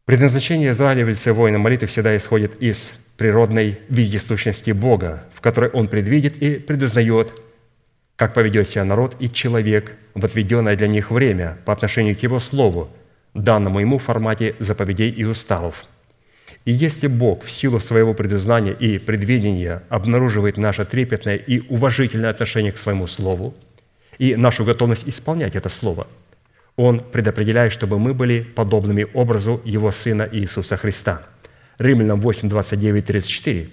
Предназначение Израиля в лице воина молитвы всегда исходит из природной вездесущности Бога, в которой Он предвидит и предузнает как поведет себя народ и человек в отведенное для них время по отношению к его слову, данному ему в формате заповедей и уставов. И если Бог в силу своего предузнания и предвидения обнаруживает наше трепетное и уважительное отношение к своему слову и нашу готовность исполнять это слово, Он предопределяет, чтобы мы были подобными образу Его Сына Иисуса Христа. Римлянам 8, 29, 34.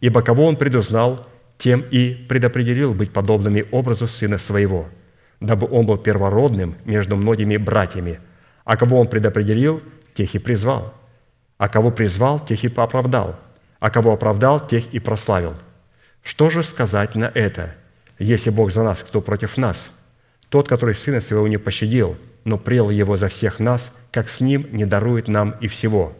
«Ибо кого Он предузнал, тем и предопределил быть подобными образу Сына Своего, дабы Он был первородным между многими братьями. А кого Он предопределил, тех и призвал. А кого призвал, тех и оправдал. А кого оправдал, тех и прославил. Что же сказать на это? Если Бог за нас, кто против нас? Тот, который Сына Своего не пощадил, но прел Его за всех нас, как с Ним не дарует нам и всего.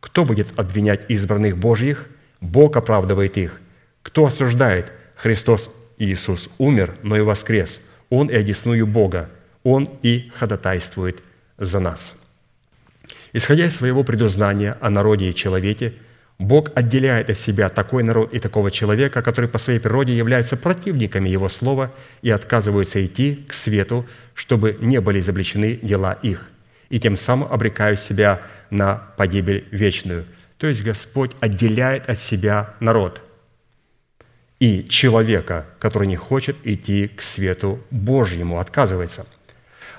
Кто будет обвинять избранных Божьих? Бог оправдывает их. Кто осуждает? Христос Иисус умер, но и воскрес. Он и одесную Бога. Он и ходатайствует за нас. Исходя из своего предузнания о народе и человеке, Бог отделяет от себя такой народ и такого человека, которые по своей природе являются противниками Его Слова и отказываются идти к свету, чтобы не были изобличены дела их, и тем самым обрекают себя на погибель вечную. То есть Господь отделяет от себя народ и человека, который не хочет идти к свету Божьему, отказывается.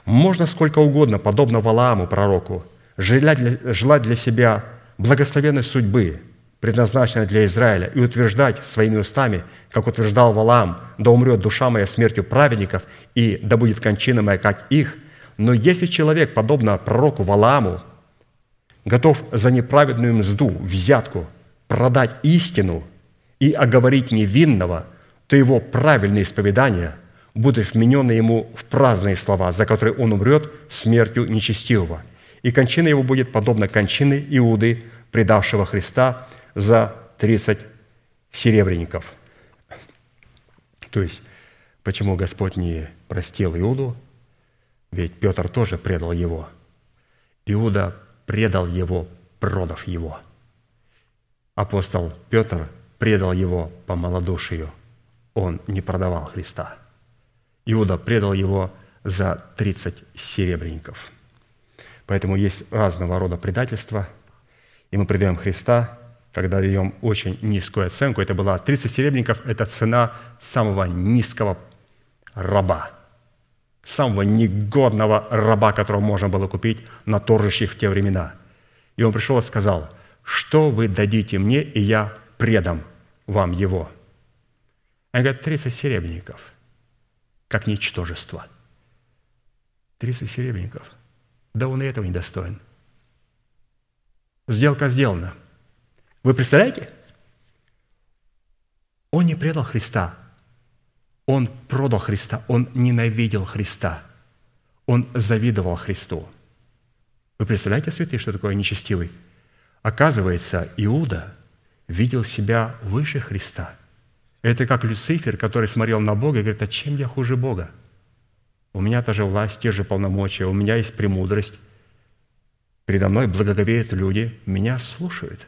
Можно сколько угодно, подобно Валааму, пророку, желать для, себя благословенной судьбы, предназначенной для Израиля, и утверждать своими устами, как утверждал Валаам, «Да умрет душа моя смертью праведников, и да будет кончина моя, как их». Но если человек, подобно пророку Валааму, готов за неправедную мзду, взятку, продать истину – и оговорить невинного, то его правильное исповедание будет вменено ему в праздные слова, за которые он умрет смертью нечестивого. И кончина его будет подобна кончины Иуды, предавшего Христа за 30 серебряников. То есть, почему Господь не простил Иуду? Ведь Петр тоже предал его. Иуда предал его, продав его. Апостол Петр предал его по малодушию. Он не продавал Христа. Иуда предал его за 30 серебряников. Поэтому есть разного рода предательства, и мы предаем Христа, когда даем очень низкую оценку. Это была 30 серебряников, это цена самого низкого раба, самого негодного раба, которого можно было купить на торжищах в те времена. И он пришел и сказал, что вы дадите мне, и я предам вам его. Они говорят, 30 серебряников, как ничтожество. 30 серебряников. Да он и этого не достоин. Сделка сделана. Вы представляете? Он не предал Христа. Он продал Христа. Он ненавидел Христа. Он завидовал Христу. Вы представляете, святые, что такое нечестивый? Оказывается, Иуда видел себя выше Христа. Это как Люцифер, который смотрел на Бога и говорит, а чем я хуже Бога? У меня та же власть, те же полномочия, у меня есть премудрость. Передо мной благоговеют люди, меня слушают.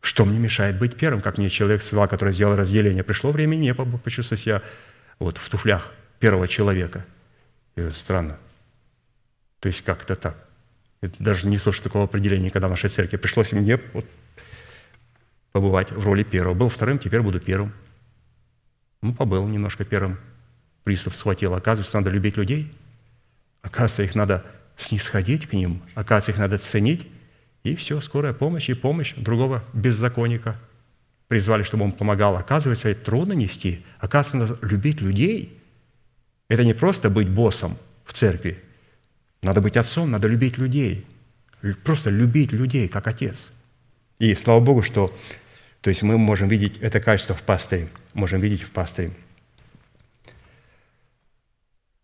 Что мне мешает быть первым, как мне человек сказал, который сделал разделение? Пришло время мне почувствовать себя вот в туфлях первого человека. И странно. То есть как это так? Это даже не слышу такого определения, когда в нашей церкви пришлось мне вот побывать в роли первого. Был вторым, теперь буду первым. Ну, побыл немножко первым. Приступ схватил. Оказывается, надо любить людей. Оказывается, их надо снисходить к ним. Оказывается, их надо ценить. И все, скорая помощь и помощь другого беззаконника. Призвали, чтобы он помогал. Оказывается, это трудно нести. Оказывается, надо любить людей. Это не просто быть боссом в церкви. Надо быть отцом, надо любить людей. Просто любить людей, как отец. И слава Богу, что то есть мы можем видеть это качество в пастыре. Можем видеть в пастыре.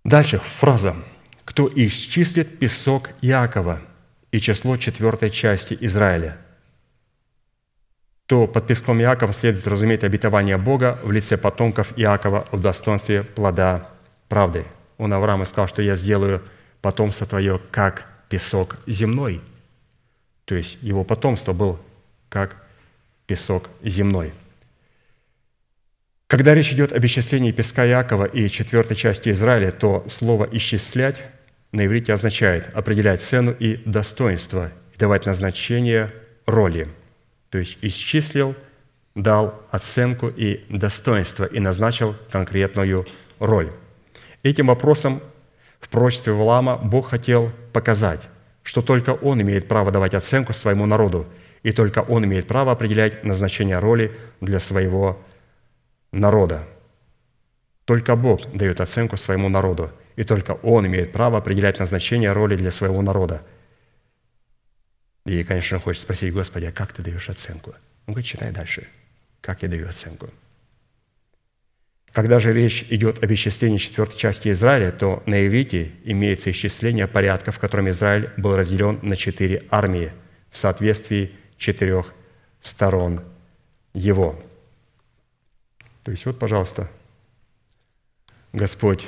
Дальше фраза. «Кто исчислит песок Иакова и число четвертой части Израиля?» то под песком Иакова следует разуметь обетование Бога в лице потомков Иакова в достоинстве плода правды. Он Аврааму сказал, что я сделаю потомство твое, как песок земной. То есть его потомство был как песок земной. Когда речь идет об исчислении песка Якова и четвертой части Израиля, то слово «исчислять» на иврите означает определять цену и достоинство, и давать назначение роли. То есть исчислил, дал оценку и достоинство и назначил конкретную роль. Этим вопросом в пророчестве Валама Бог хотел показать, что только Он имеет право давать оценку своему народу, и только Он имеет право определять назначение роли для своего народа. Только Бог дает оценку своему народу, и только Он имеет право определять назначение роли для своего народа. И, конечно, хочется спросить, Господи, а как ты даешь оценку? Он говорит, читай дальше. Как я даю оценку? Когда же речь идет об исчислении четвертой части Израиля, то на иврите имеется исчисление порядка, в котором Израиль был разделен на четыре армии в соответствии четырех сторон его. То есть вот, пожалуйста, Господь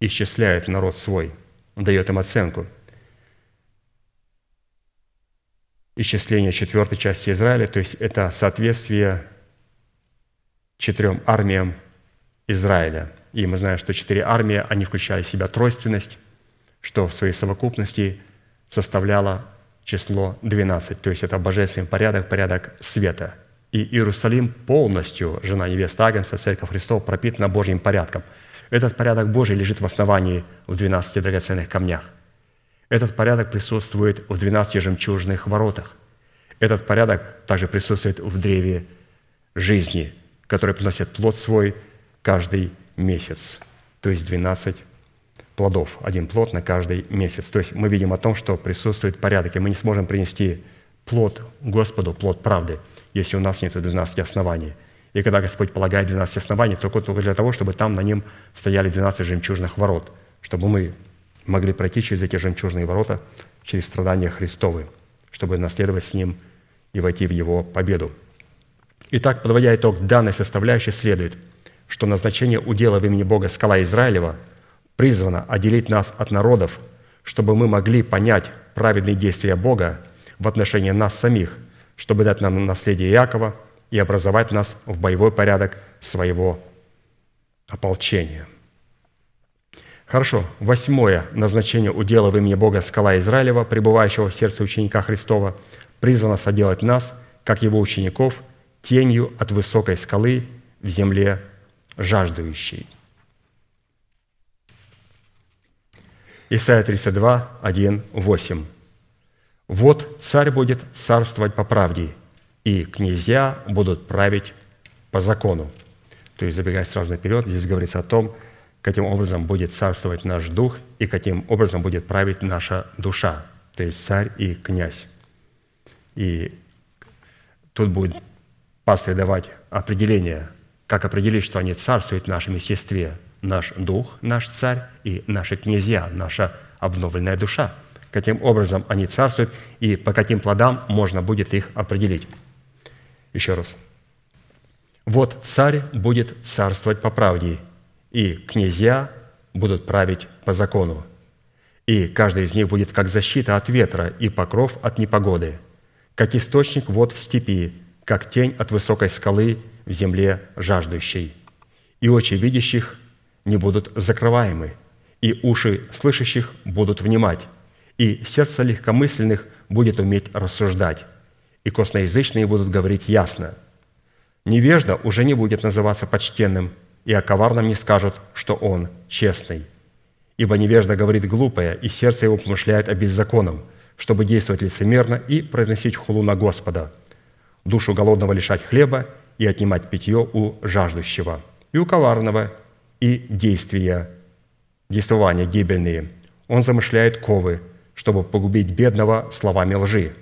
исчисляет народ свой, дает им оценку. Исчисление четвертой части Израиля, то есть это соответствие четырем армиям Израиля. И мы знаем, что четыре армии, они включали в себя тройственность, что в своей совокупности составляло число 12. То есть это божественный порядок, порядок света. И Иерусалим полностью, жена невеста Агнца, Церковь Христова, пропитана Божьим порядком. Этот порядок Божий лежит в основании в 12 драгоценных камнях. Этот порядок присутствует в 12 жемчужных воротах. Этот порядок также присутствует в древе жизни – которые приносят плод свой каждый месяц. То есть 12 плодов, один плод на каждый месяц. То есть мы видим о том, что присутствует порядок, и мы не сможем принести плод Господу, плод правды, если у нас нет 12 оснований. И когда Господь полагает 12 оснований, только, только для того, чтобы там на нем стояли 12 жемчужных ворот, чтобы мы могли пройти через эти жемчужные ворота, через страдания Христовы, чтобы наследовать с Ним и войти в Его победу. Итак, подводя итог данной составляющей, следует, что назначение удела в имени Бога скала Израилева призвано отделить нас от народов, чтобы мы могли понять праведные действия Бога в отношении нас самих, чтобы дать нам наследие Иакова и образовать нас в боевой порядок своего ополчения. Хорошо. Восьмое назначение удела в имени Бога скала Израилева, пребывающего в сердце ученика Христова, призвано соделать нас, как его учеников, тенью от высокой скалы в земле жаждущей. Исайя 32, 1, 8. «Вот царь будет царствовать по правде, и князья будут править по закону». То есть, забегая сразу наперед, здесь говорится о том, каким образом будет царствовать наш дух и каким образом будет править наша душа, то есть царь и князь. И тут будет пастырь давать определение, как определить, что они царствуют в нашем естестве, наш дух, наш царь и наши князья, наша обновленная душа. Каким образом они царствуют и по каким плодам можно будет их определить. Еще раз. Вот царь будет царствовать по правде, и князья будут править по закону. И каждый из них будет как защита от ветра и покров от непогоды, как источник вод в степи, как тень от высокой скалы в земле жаждущей. И очи видящих не будут закрываемы, и уши слышащих будут внимать, и сердце легкомысленных будет уметь рассуждать, и косноязычные будут говорить ясно. Невежда уже не будет называться почтенным, и о коварном не скажут, что он честный. Ибо невежда говорит глупое, и сердце его помышляет о беззаконном, чтобы действовать лицемерно и произносить хулу на Господа, душу голодного лишать хлеба и отнимать питье у жаждущего, и у коварного и действия, действования гибельные. Он замышляет ковы, чтобы погубить бедного словами лжи,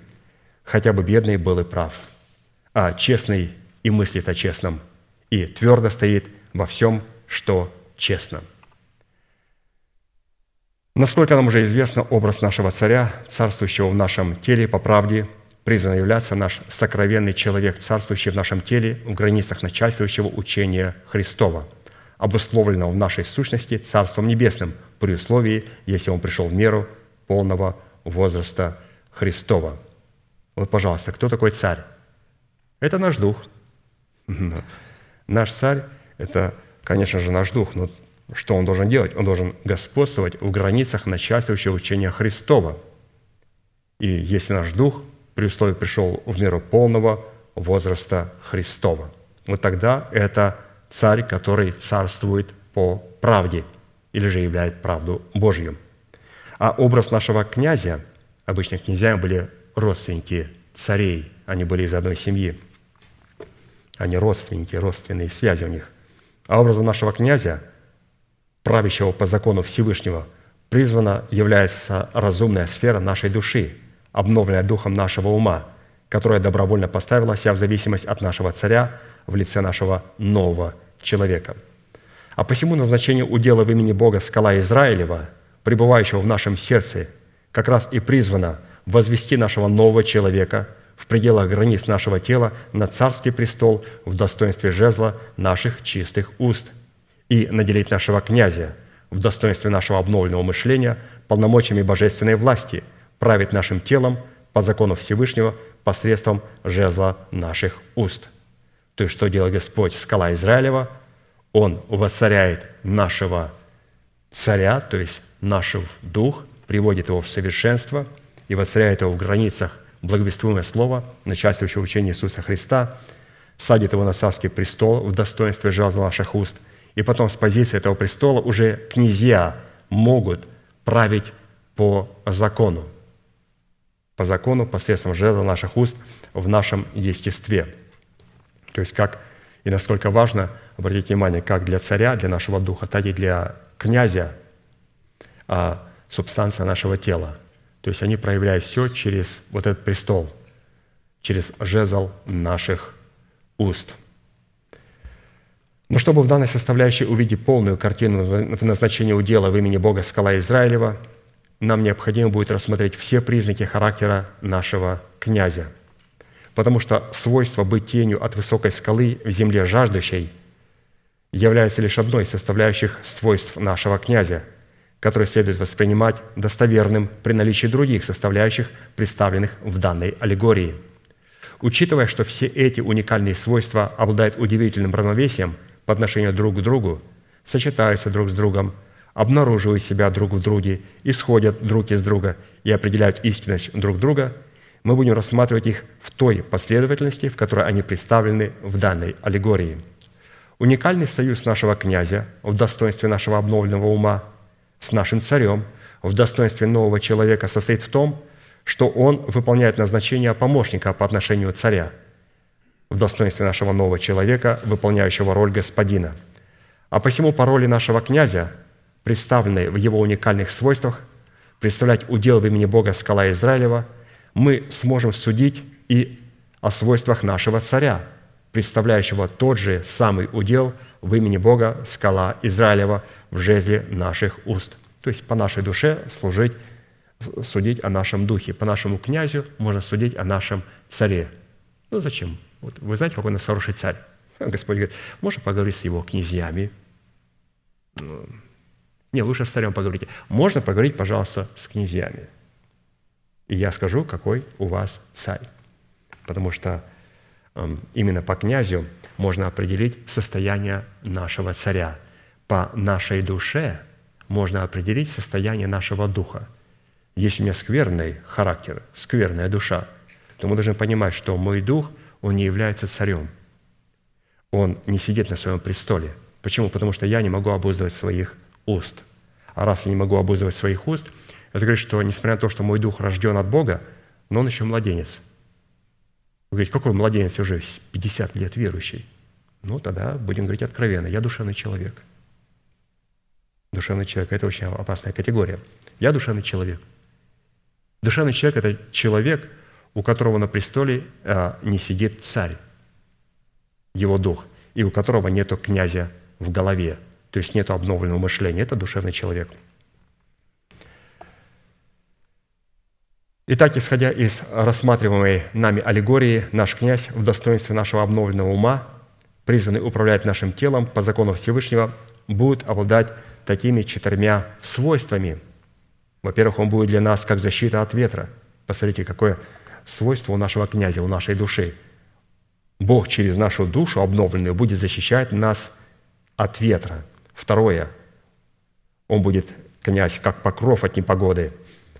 хотя бы бедный был и прав, а честный и мыслит о честном, и твердо стоит во всем, что честно. Насколько нам уже известно, образ нашего царя, царствующего в нашем теле по правде, призван являться наш сокровенный человек, царствующий в нашем теле в границах начальствующего учения Христова – обусловленного в нашей сущности Царством Небесным, при условии, если Он пришел в меру полного возраста Христова. Вот, пожалуйста, кто такой царь? Это наш дух. Наш царь – это, конечно же, наш дух. Но что он должен делать? Он должен господствовать в границах начальствующего учения Христова. И если наш дух при условии пришел в меру полного возраста Христова, вот тогда это царь, который царствует по правде или же являет правду Божью. А образ нашего князя, обычно князья были родственники царей, они были из одной семьи, они родственники, родственные связи у них. А образом нашего князя, правящего по закону Всевышнего, призвана является разумная сфера нашей души, обновленная духом нашего ума, которая добровольно поставила себя в зависимость от нашего царя – в лице нашего нового человека. А посему назначение удела в имени Бога скала Израилева, пребывающего в нашем сердце, как раз и призвано возвести нашего нового человека в пределах границ нашего тела на царский престол в достоинстве жезла наших чистых уст и наделить нашего князя в достоинстве нашего обновленного мышления полномочиями божественной власти, править нашим телом по закону Всевышнего посредством жезла наших уст – то есть, что делает Господь, скала Израилева? Он воцаряет нашего царя, то есть наш дух, приводит его в совершенство и воцаряет его в границах благовествуемое слово, начальствующего учения Иисуса Христа, садит его на царский престол в достоинстве жезла наших уст, и потом с позиции этого престола уже князья могут править по закону, по закону посредством жезла наших уст в нашем естестве – то есть как и насколько важно, обратить внимание, как для царя, для нашего духа, так и для князя а, субстанция нашего тела. То есть они проявляют все через вот этот престол, через жезл наших уст. Но чтобы в данной составляющей увидеть полную картину в назначении удела в имени Бога скала Израилева, нам необходимо будет рассмотреть все признаки характера нашего князя – потому что свойство быть тенью от высокой скалы в земле жаждущей является лишь одной из составляющих свойств нашего князя, который следует воспринимать достоверным при наличии других составляющих, представленных в данной аллегории. Учитывая, что все эти уникальные свойства обладают удивительным равновесием по отношению друг к другу, сочетаются друг с другом, обнаруживают себя друг в друге, исходят друг из друга и определяют истинность друг друга, мы будем рассматривать их в той последовательности, в которой они представлены в данной аллегории. Уникальный союз нашего князя в достоинстве нашего обновленного ума с нашим царем в достоинстве нового человека состоит в том, что он выполняет назначение помощника по отношению царя в достоинстве нашего нового человека, выполняющего роль господина. А посему по роли нашего князя, представленной в его уникальных свойствах, представлять удел в имени Бога скала Израилева, мы сможем судить и о свойствах нашего царя, представляющего тот же самый удел в имени Бога скала Израилева в жезле наших уст. То есть по нашей душе служить, судить о нашем духе. По нашему князю можно судить о нашем царе. Ну зачем? Вот вы знаете, какой у нас хороший царь? Господь говорит, можно поговорить с его князьями? Не, лучше с царем поговорите. Можно поговорить, пожалуйста, с князьями. И я скажу, какой у вас царь. Потому что эм, именно по князю можно определить состояние нашего царя. По нашей душе можно определить состояние нашего духа. Если у меня скверный характер, скверная душа, то мы должны понимать, что мой дух, он не является царем. Он не сидит на своем престоле. Почему? Потому что я не могу обуздывать своих уст. А раз я не могу обуздывать своих уст, это говорит, что несмотря на то, что мой дух рожден от Бога, но он еще младенец. Вы говорите, какой младенец уже 50 лет верующий? Ну, тогда будем говорить откровенно. Я душевный человек. Душевный человек – это очень опасная категория. Я душевный человек. Душевный человек – это человек, у которого на престоле а, не сидит царь, его дух, и у которого нету князя в голове – то есть нет обновленного мышления. Это душевный человек. Итак, исходя из рассматриваемой нами аллегории, наш князь в достоинстве нашего обновленного ума, призванный управлять нашим телом по закону Всевышнего, будет обладать такими четырьмя свойствами. Во-первых, он будет для нас как защита от ветра. Посмотрите, какое свойство у нашего князя, у нашей души. Бог через нашу душу обновленную будет защищать нас от ветра – Второе, он будет, князь, как покров от непогоды.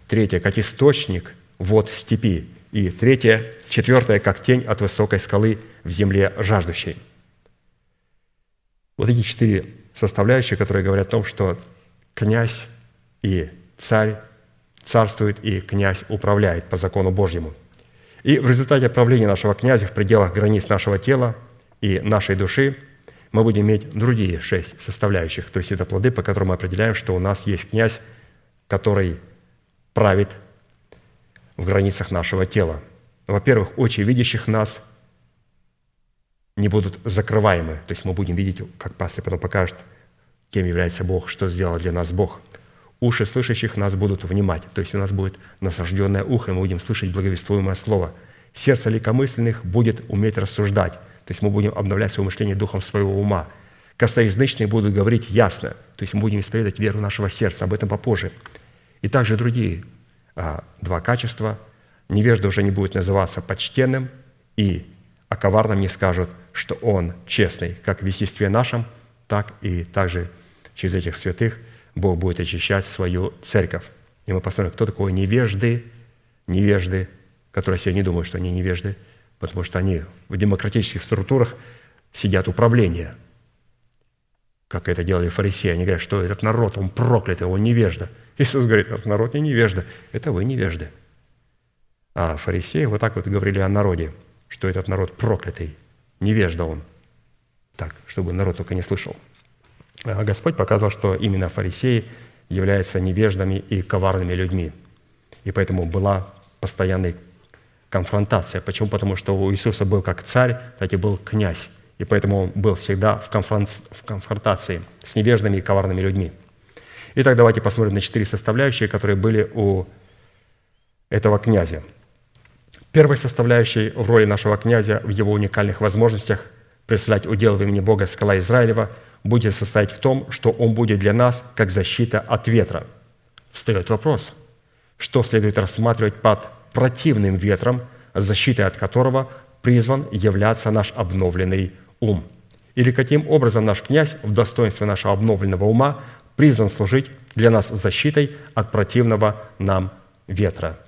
Третье, как источник вод в степи. И третье, четвертое, как тень от высокой скалы в земле жаждущей. Вот эти четыре составляющие, которые говорят о том, что князь и царь царствует, и князь управляет по закону Божьему. И в результате правления нашего князя в пределах границ нашего тела и нашей души – мы будем иметь другие шесть составляющих. То есть это плоды, по которым мы определяем, что у нас есть князь, который правит в границах нашего тела. Во-первых, очи видящих нас не будут закрываемы. То есть мы будем видеть, как пастор потом покажет, кем является Бог, что сделал для нас Бог. Уши слышащих нас будут внимать. То есть у нас будет насажденное ухо, и мы будем слышать благовествуемое слово. Сердце легкомысленных будет уметь рассуждать. То есть мы будем обновлять свое мышление духом своего ума. Костоязычные будут говорить ясно. То есть мы будем исповедовать веру нашего сердца. Об этом попозже. И также другие а, два качества. Невежда уже не будет называться почтенным, и о коварном не скажут, что он честный, как в естестве нашем, так и также через этих святых Бог будет очищать свою церковь. И мы посмотрим, кто такой невежды, невежды, которые не думают, что они невежды – потому что они в демократических структурах сидят управление, как это делали фарисеи. Они говорят, что этот народ, он проклятый, он невежда. Иисус говорит, этот народ не невежда, это вы невежды. А фарисеи вот так вот говорили о народе, что этот народ проклятый, невежда он. Так, чтобы народ только не слышал. А Господь показал, что именно фарисеи являются невеждами и коварными людьми. И поэтому была постоянной конфронтация. Почему? Потому что у Иисуса был как царь, так и был князь. И поэтому он был всегда в, в конфронтации с невежными и коварными людьми. Итак, давайте посмотрим на четыре составляющие, которые были у этого князя. Первой составляющей в роли нашего князя в его уникальных возможностях представлять удел в имени Бога скала Израилева будет состоять в том, что он будет для нас как защита от ветра. Встает вопрос, что следует рассматривать под противным ветром, защитой от которого призван являться наш обновленный ум. Или каким образом наш князь в достоинстве нашего обновленного ума призван служить для нас защитой от противного нам ветра.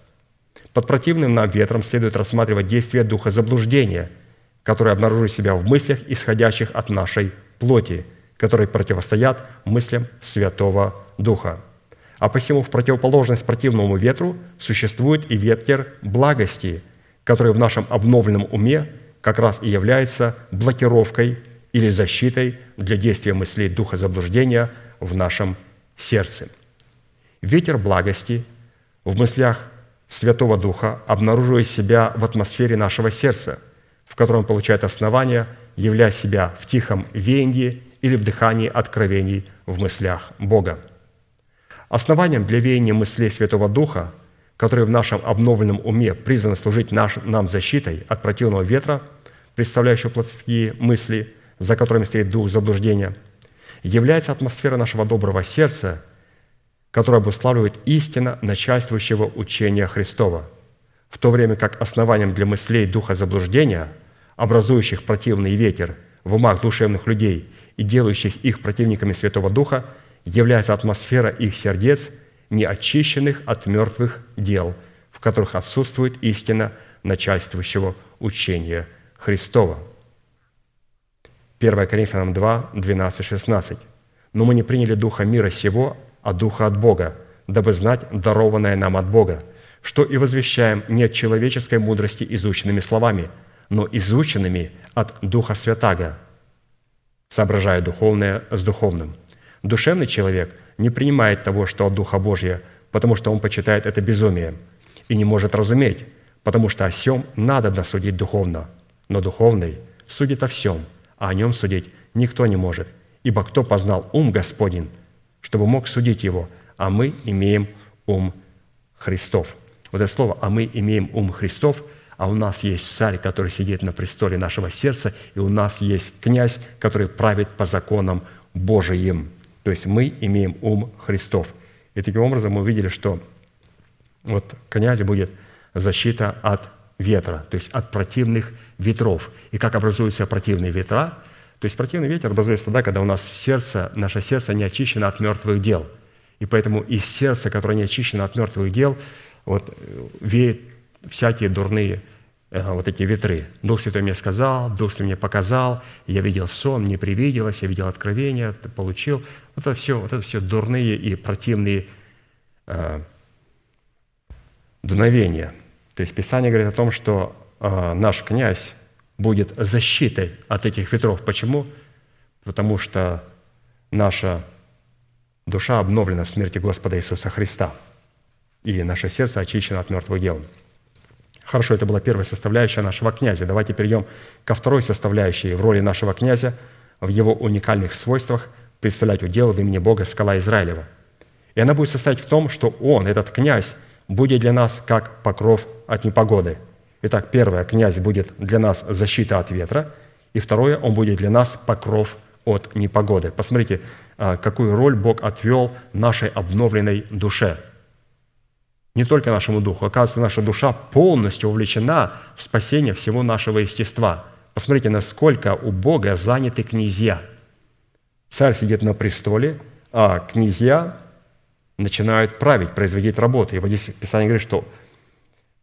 Под противным нам ветром следует рассматривать действие духа заблуждения, который обнаружит себя в мыслях, исходящих от нашей плоти, которые противостоят мыслям Святого Духа. А посему в противоположность противному ветру существует и ветер благости, который в нашем обновленном уме как раз и является блокировкой или защитой для действия мыслей духа заблуждения в нашем сердце. Ветер благости в мыслях Святого Духа обнаруживает себя в атмосфере нашего сердца, в котором получает основание, являя себя в тихом веянии или в дыхании откровений в мыслях Бога. Основанием для веяния мыслей Святого Духа, которые в нашем обновленном уме призваны служить наш, нам защитой от противного ветра, представляющего плотские мысли, за которыми стоит дух заблуждения – является атмосфера нашего доброго сердца, которая обуславливает истина начальствующего учения Христова, в то время как основанием для мыслей духа заблуждения, образующих противный ветер в умах душевных людей и делающих их противниками Святого Духа, является атмосфера их сердец, не очищенных от мертвых дел, в которых отсутствует истина начальствующего учения Христова – 1 Коринфянам 2, 12, 16. «Но мы не приняли духа мира сего, а духа от Бога, дабы знать дарованное нам от Бога, что и возвещаем не от человеческой мудрости изученными словами, но изученными от Духа Святаго, соображая духовное с духовным. Душевный человек не принимает того, что от Духа Божия, потому что он почитает это безумием и не может разуметь, потому что о сем надо судить духовно, но духовный судит о всем – а о нем судить никто не может. Ибо кто познал ум Господень, чтобы мог судить его, а мы имеем ум Христов. Вот это слово «а мы имеем ум Христов», а у нас есть царь, который сидит на престоле нашего сердца, и у нас есть князь, который правит по законам Божиим. То есть мы имеем ум Христов. И таким образом мы увидели, что вот князь будет защита от ветра, то есть от противных ветров. И как образуются противные ветра? То есть противный ветер образуется тогда, когда у нас сердце, наше сердце не очищено от мертвых дел. И поэтому из сердца, которое не очищено от мертвых дел, вот веют всякие дурные э, вот эти ветры. Дух Святой мне сказал, Дух Святой мне показал, я видел сон, мне привиделось, я видел откровение, получил. Вот это все, вот это все дурные и противные э, дуновения – то есть Писание говорит о том, что э, наш князь будет защитой от этих ветров. Почему? Потому что наша душа обновлена в смерти Господа Иисуса Христа, и наше сердце очищено от мертвых дел. Хорошо, это была первая составляющая нашего князя. Давайте перейдем ко второй составляющей в роли нашего князя, в его уникальных свойствах представлять удел в имени Бога скала Израилева. И она будет состоять в том, что он, этот князь, будет для нас как покров от непогоды. Итак, первое, князь будет для нас защита от ветра, и второе, он будет для нас покров от непогоды. Посмотрите, а, какую роль Бог отвел нашей обновленной душе. Не только нашему духу. Оказывается, наша душа полностью увлечена в спасение всего нашего естества. Посмотрите, насколько у Бога заняты князья. Царь сидит на престоле, а князья начинают править, производить работу. И вот здесь Писание говорит, что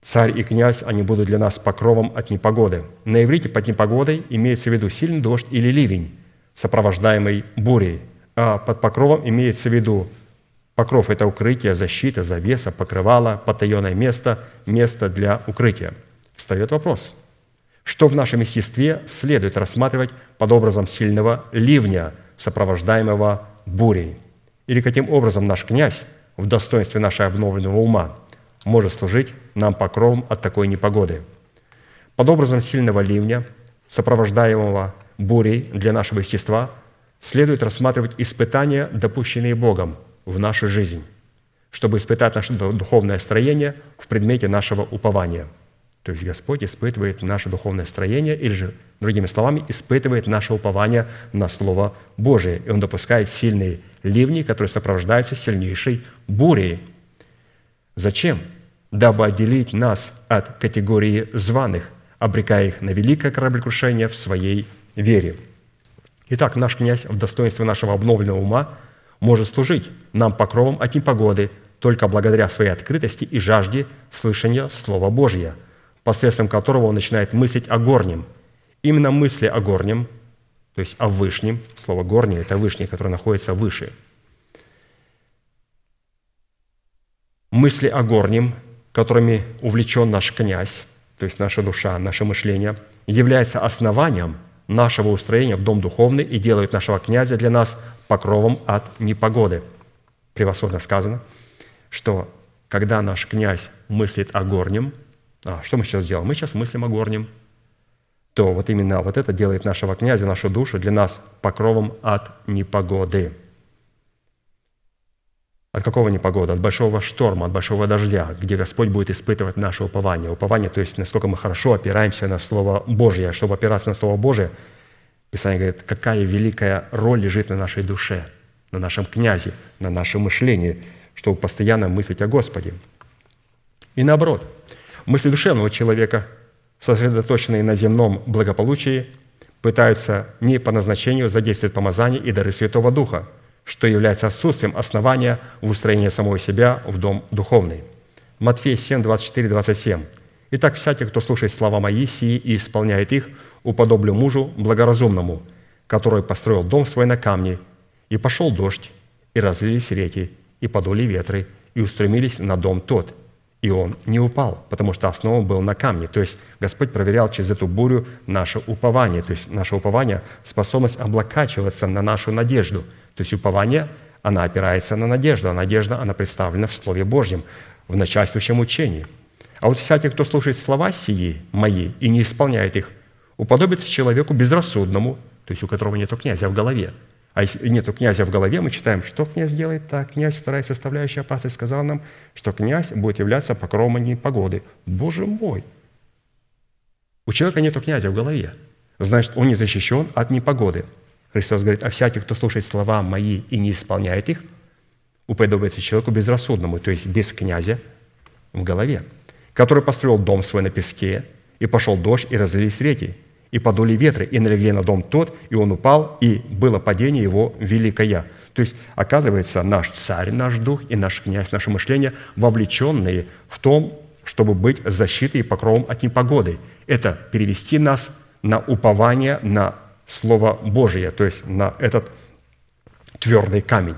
царь и князь, они будут для нас покровом от непогоды. На иврите под непогодой имеется в виду сильный дождь или ливень, сопровождаемый бурей. А под покровом имеется в виду покров – это укрытие, защита, завеса, покрывало, потаенное место, место для укрытия. Встает вопрос, что в нашем естестве следует рассматривать под образом сильного ливня, сопровождаемого бурей – или каким образом наш князь в достоинстве нашего обновленного ума может служить нам покровом от такой непогоды. Под образом сильного ливня, сопровождаемого бурей для нашего естества, следует рассматривать испытания, допущенные Богом в нашу жизнь, чтобы испытать наше духовное строение в предмете нашего упования. То есть Господь испытывает наше духовное строение, или же, другими словами, испытывает наше упование на Слово Божие, и Он допускает сильные ливни, которые сопровождаются сильнейшей бурей. Зачем? Дабы отделить нас от категории званых, обрекая их на великое кораблекрушение в своей вере. Итак, наш князь в достоинстве нашего обновленного ума может служить нам покровом от непогоды только благодаря своей открытости и жажде слышания Слова Божьего, посредством которого он начинает мыслить о горнем. Именно мысли о горнем, то есть о вышнем, слово «горний» – это вышний, который находится выше. Мысли о горнем, которыми увлечен наш князь, то есть наша душа, наше мышление, является основанием нашего устроения в дом духовный и делает нашего князя для нас покровом от непогоды. Превосходно сказано, что когда наш князь мыслит о горнем, а, что мы сейчас делаем? Мы сейчас мыслим о горнем, то вот именно вот это делает нашего князя, нашу душу для нас покровом от непогоды. От какого непогоды? От большого шторма, от большого дождя, где Господь будет испытывать наше упование. Упование, то есть насколько мы хорошо опираемся на Слово Божье. Чтобы опираться на Слово Божье, Писание говорит, какая великая роль лежит на нашей душе, на нашем князе, на нашем мышлении, чтобы постоянно мыслить о Господе. И наоборот, мысли душевного человека, сосредоточенные на земном благополучии, пытаются не по назначению задействовать помазание и дары Святого Духа, что является отсутствием основания в устроении самого себя в дом духовный. Матфея 7, 24, 27. «Итак, всякий, кто слушает слова мои сии и исполняет их – уподоблю мужу благоразумному, который построил дом свой на камне, и пошел дождь, и разлились реки, и подули ветры, и устремились на дом тот, и он не упал, потому что основа был на камне. То есть Господь проверял через эту бурю наше упование, то есть наше упование – способность облокачиваться на нашу надежду. То есть упование, она опирается на надежду, а надежда, она представлена в Слове Божьем, в начальствующем учении. А вот всякий, кто слушает слова сии мои и не исполняет их, уподобиться человеку безрассудному, то есть у которого нет князя в голове. А если нет князя в голове, мы читаем, что князь делает так. Князь, вторая составляющая опасность, сказал нам, что князь будет являться покровом непогоды. Боже мой! У человека нет князя в голове. Значит, он не защищен от непогоды. Христос говорит, а всякий, кто слушает слова мои и не исполняет их, уподобится человеку безрассудному, то есть без князя в голове, который построил дом свой на песке, и пошел дождь, и разлились реки, и подули ветры, и налегли на дом тот, и он упал, и было падение его великое». То есть, оказывается, наш царь, наш дух и наш князь, наше мышление вовлеченные в том, чтобы быть защитой и покровом от непогоды. Это перевести нас на упование на Слово Божие, то есть на этот твердый камень.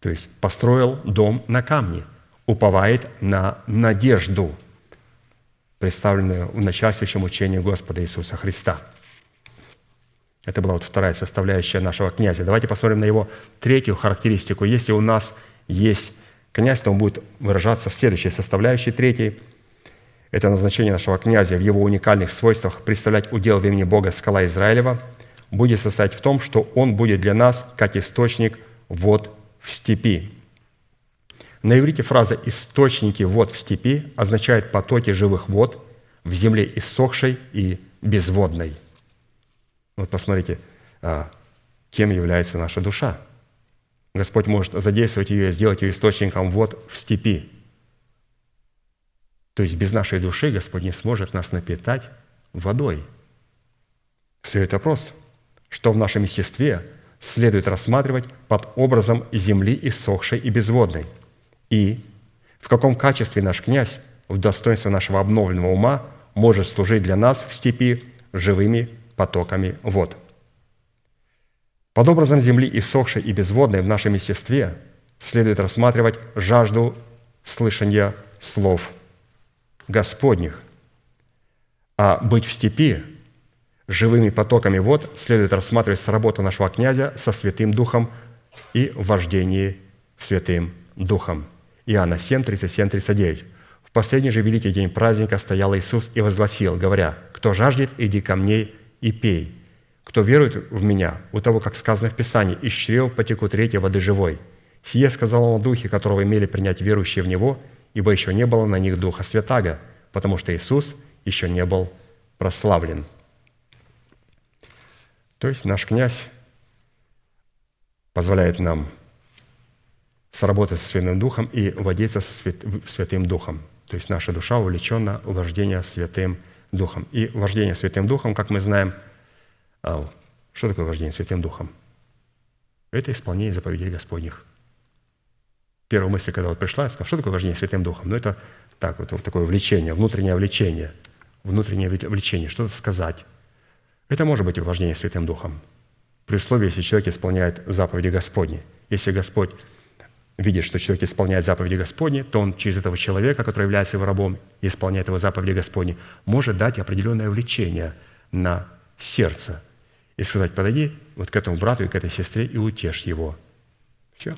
То есть построил дом на камне, уповает на надежду – представленную в начальствующем учении Господа Иисуса Христа. Это была вот вторая составляющая нашего князя. Давайте посмотрим на его третью характеристику. Если у нас есть князь, то он будет выражаться в следующей составляющей, третьей. Это назначение нашего князя в его уникальных свойствах представлять удел в имени Бога скала Израилева будет состоять в том, что он будет для нас как источник вод в степи. На иврите фраза «источники вод в степи» означает потоки живых вод в земле иссохшей и безводной. Вот посмотрите, а, кем является наша душа. Господь может задействовать ее и сделать ее источником вод в степи. То есть без нашей души Господь не сможет нас напитать водой. Все это вопрос, что в нашем естестве следует рассматривать под образом земли иссохшей и безводной – и в каком качестве наш князь в достоинстве нашего обновленного ума может служить для нас в степи живыми потоками вод. Под образом земли иссохшей и безводной в нашем естестве следует рассматривать жажду слышания слов Господних. А быть в степи живыми потоками вод следует рассматривать сработу нашего князя со Святым Духом и вождение Святым Духом – Иоанна 7, 37, 39. «В последний же великий день праздника стоял Иисус и возгласил, говоря, «Кто жаждет, иди ко мне и пей. Кто верует в Меня, у того, как сказано в Писании, из чрев потекут реки воды живой. Сие сказал он о Духе, которого имели принять верующие в Него, ибо еще не было на них Духа Святаго, потому что Иисус еще не был прославлен». То есть наш князь позволяет нам сработать со Святым Духом и водиться со Святым Духом. То есть наша душа увлечена в Святым Духом. И вождение Святым Духом, как мы знаем, а, Что такое вождение Святым Духом? Это исполнение заповедей Господних. Первая мысль, когда вот пришла, я сказал, что такое вождение Святым Духом? Ну, это так вот, вот такое влечение, внутреннее влечение. Внутреннее влечение, что-то сказать. Это может быть вождение Святым Духом. При условии, если человек исполняет заповеди Господни. Если Господь видит, что человек исполняет заповеди Господни, то он через этого человека, который является его рабом и исполняет его заповеди Господни, может дать определенное влечение на сердце и сказать, подойди вот к этому брату и к этой сестре и утешь его. Все.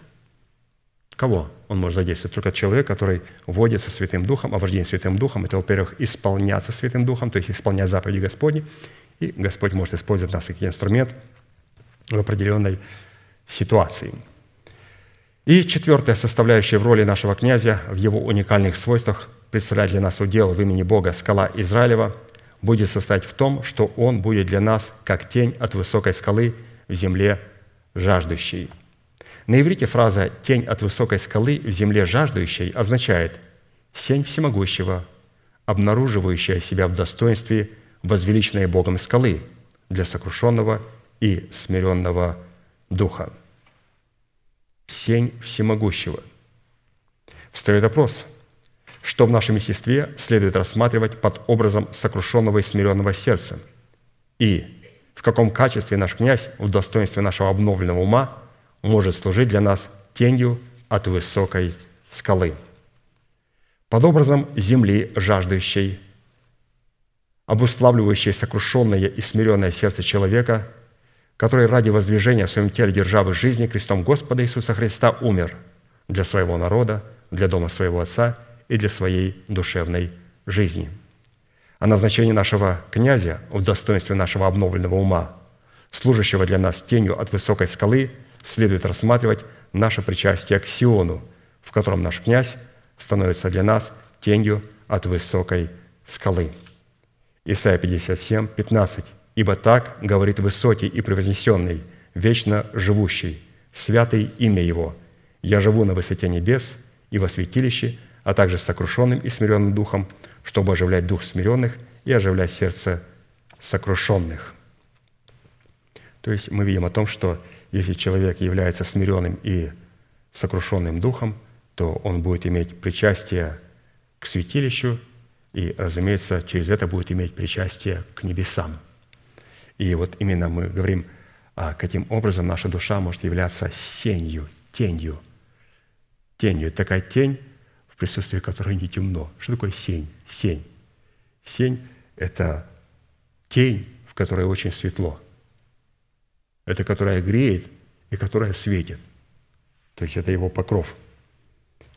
Кого он может задействовать? Только человек, который водится Святым Духом, а вождение Святым Духом – это, во-первых, исполняться Святым Духом, то есть исполнять заповеди Господни, и Господь может использовать нас как инструмент в определенной ситуации – и четвертая составляющая в роли нашего князя в его уникальных свойствах представлять для нас удел в имени Бога скала Израилева будет состоять в том, что он будет для нас как тень от высокой скалы в земле жаждущей. На иврите фраза «тень от высокой скалы в земле жаждущей» означает «сень всемогущего, обнаруживающая себя в достоинстве возвеличенной Богом скалы для сокрушенного и смиренного духа» сень всемогущего. Встает вопрос, что в нашем естестве следует рассматривать под образом сокрушенного и смиренного сердца, и в каком качестве наш князь в достоинстве нашего обновленного ума может служить для нас тенью от высокой скалы. Под образом земли жаждущей, обуславливающей сокрушенное и смиренное сердце человека – который ради воздвижения в своем теле державы жизни крестом Господа Иисуса Христа умер для своего народа, для дома своего Отца и для своей душевной жизни. А назначение нашего князя в достоинстве нашего обновленного ума, служащего для нас тенью от высокой скалы, следует рассматривать наше причастие к Сиону, в котором наш князь становится для нас тенью от высокой скалы. Исайя 57, 15. Ибо так говорит высокий и превознесенный, вечно живущий, святый имя Его. Я живу на высоте небес и во святилище, а также с сокрушенным и смиренным духом, чтобы оживлять дух смиренных и оживлять сердце сокрушенных». То есть мы видим о том, что если человек является смиренным и сокрушенным духом, то он будет иметь причастие к святилищу и, разумеется, через это будет иметь причастие к небесам – и вот именно мы говорим, а, каким образом наша душа может являться сенью, тенью. Тенью. Такая тень, в присутствии которой не темно. Что такое сень? Сень. Сень – это тень, в которой очень светло. Это которая греет и которая светит. То есть это его покров.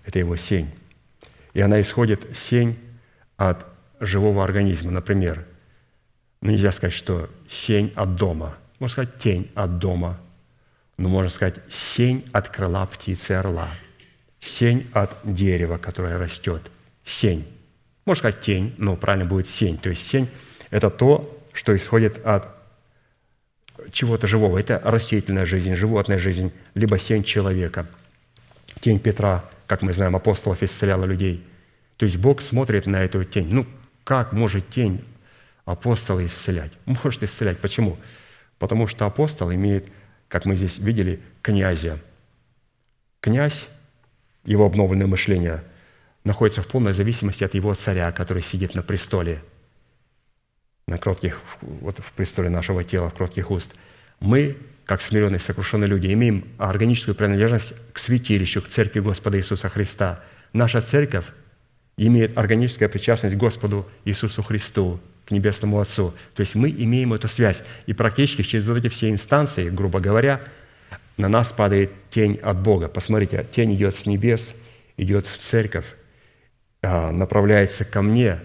Это его сень. И она исходит, сень, от живого организма. Например, нельзя сказать, что сень от дома. Можно сказать, тень от дома. Но можно сказать, сень от крыла птицы орла. Сень от дерева, которое растет. Сень. Можно сказать тень, но правильно будет сень. То есть сень – это то, что исходит от чего-то живого. Это растительная жизнь, животная жизнь, либо сень человека. Тень Петра, как мы знаем, апостолов исцеляла людей. То есть Бог смотрит на эту тень. Ну, как может тень апостола исцелять. Может исцелять. Почему? Потому что апостол имеет, как мы здесь видели, князя. Князь, его обновленное мышление, находится в полной зависимости от его царя, который сидит на престоле, на кротких, вот в престоле нашего тела, в кротких уст. Мы, как смиренные, сокрушенные люди, имеем органическую принадлежность к святилищу, к церкви Господа Иисуса Христа. Наша церковь имеет органическую причастность к Господу Иисусу Христу, к Небесному Отцу. То есть мы имеем эту связь. И практически через вот эти все инстанции, грубо говоря, на нас падает тень от Бога. Посмотрите, тень идет с небес, идет в церковь, а, направляется ко мне,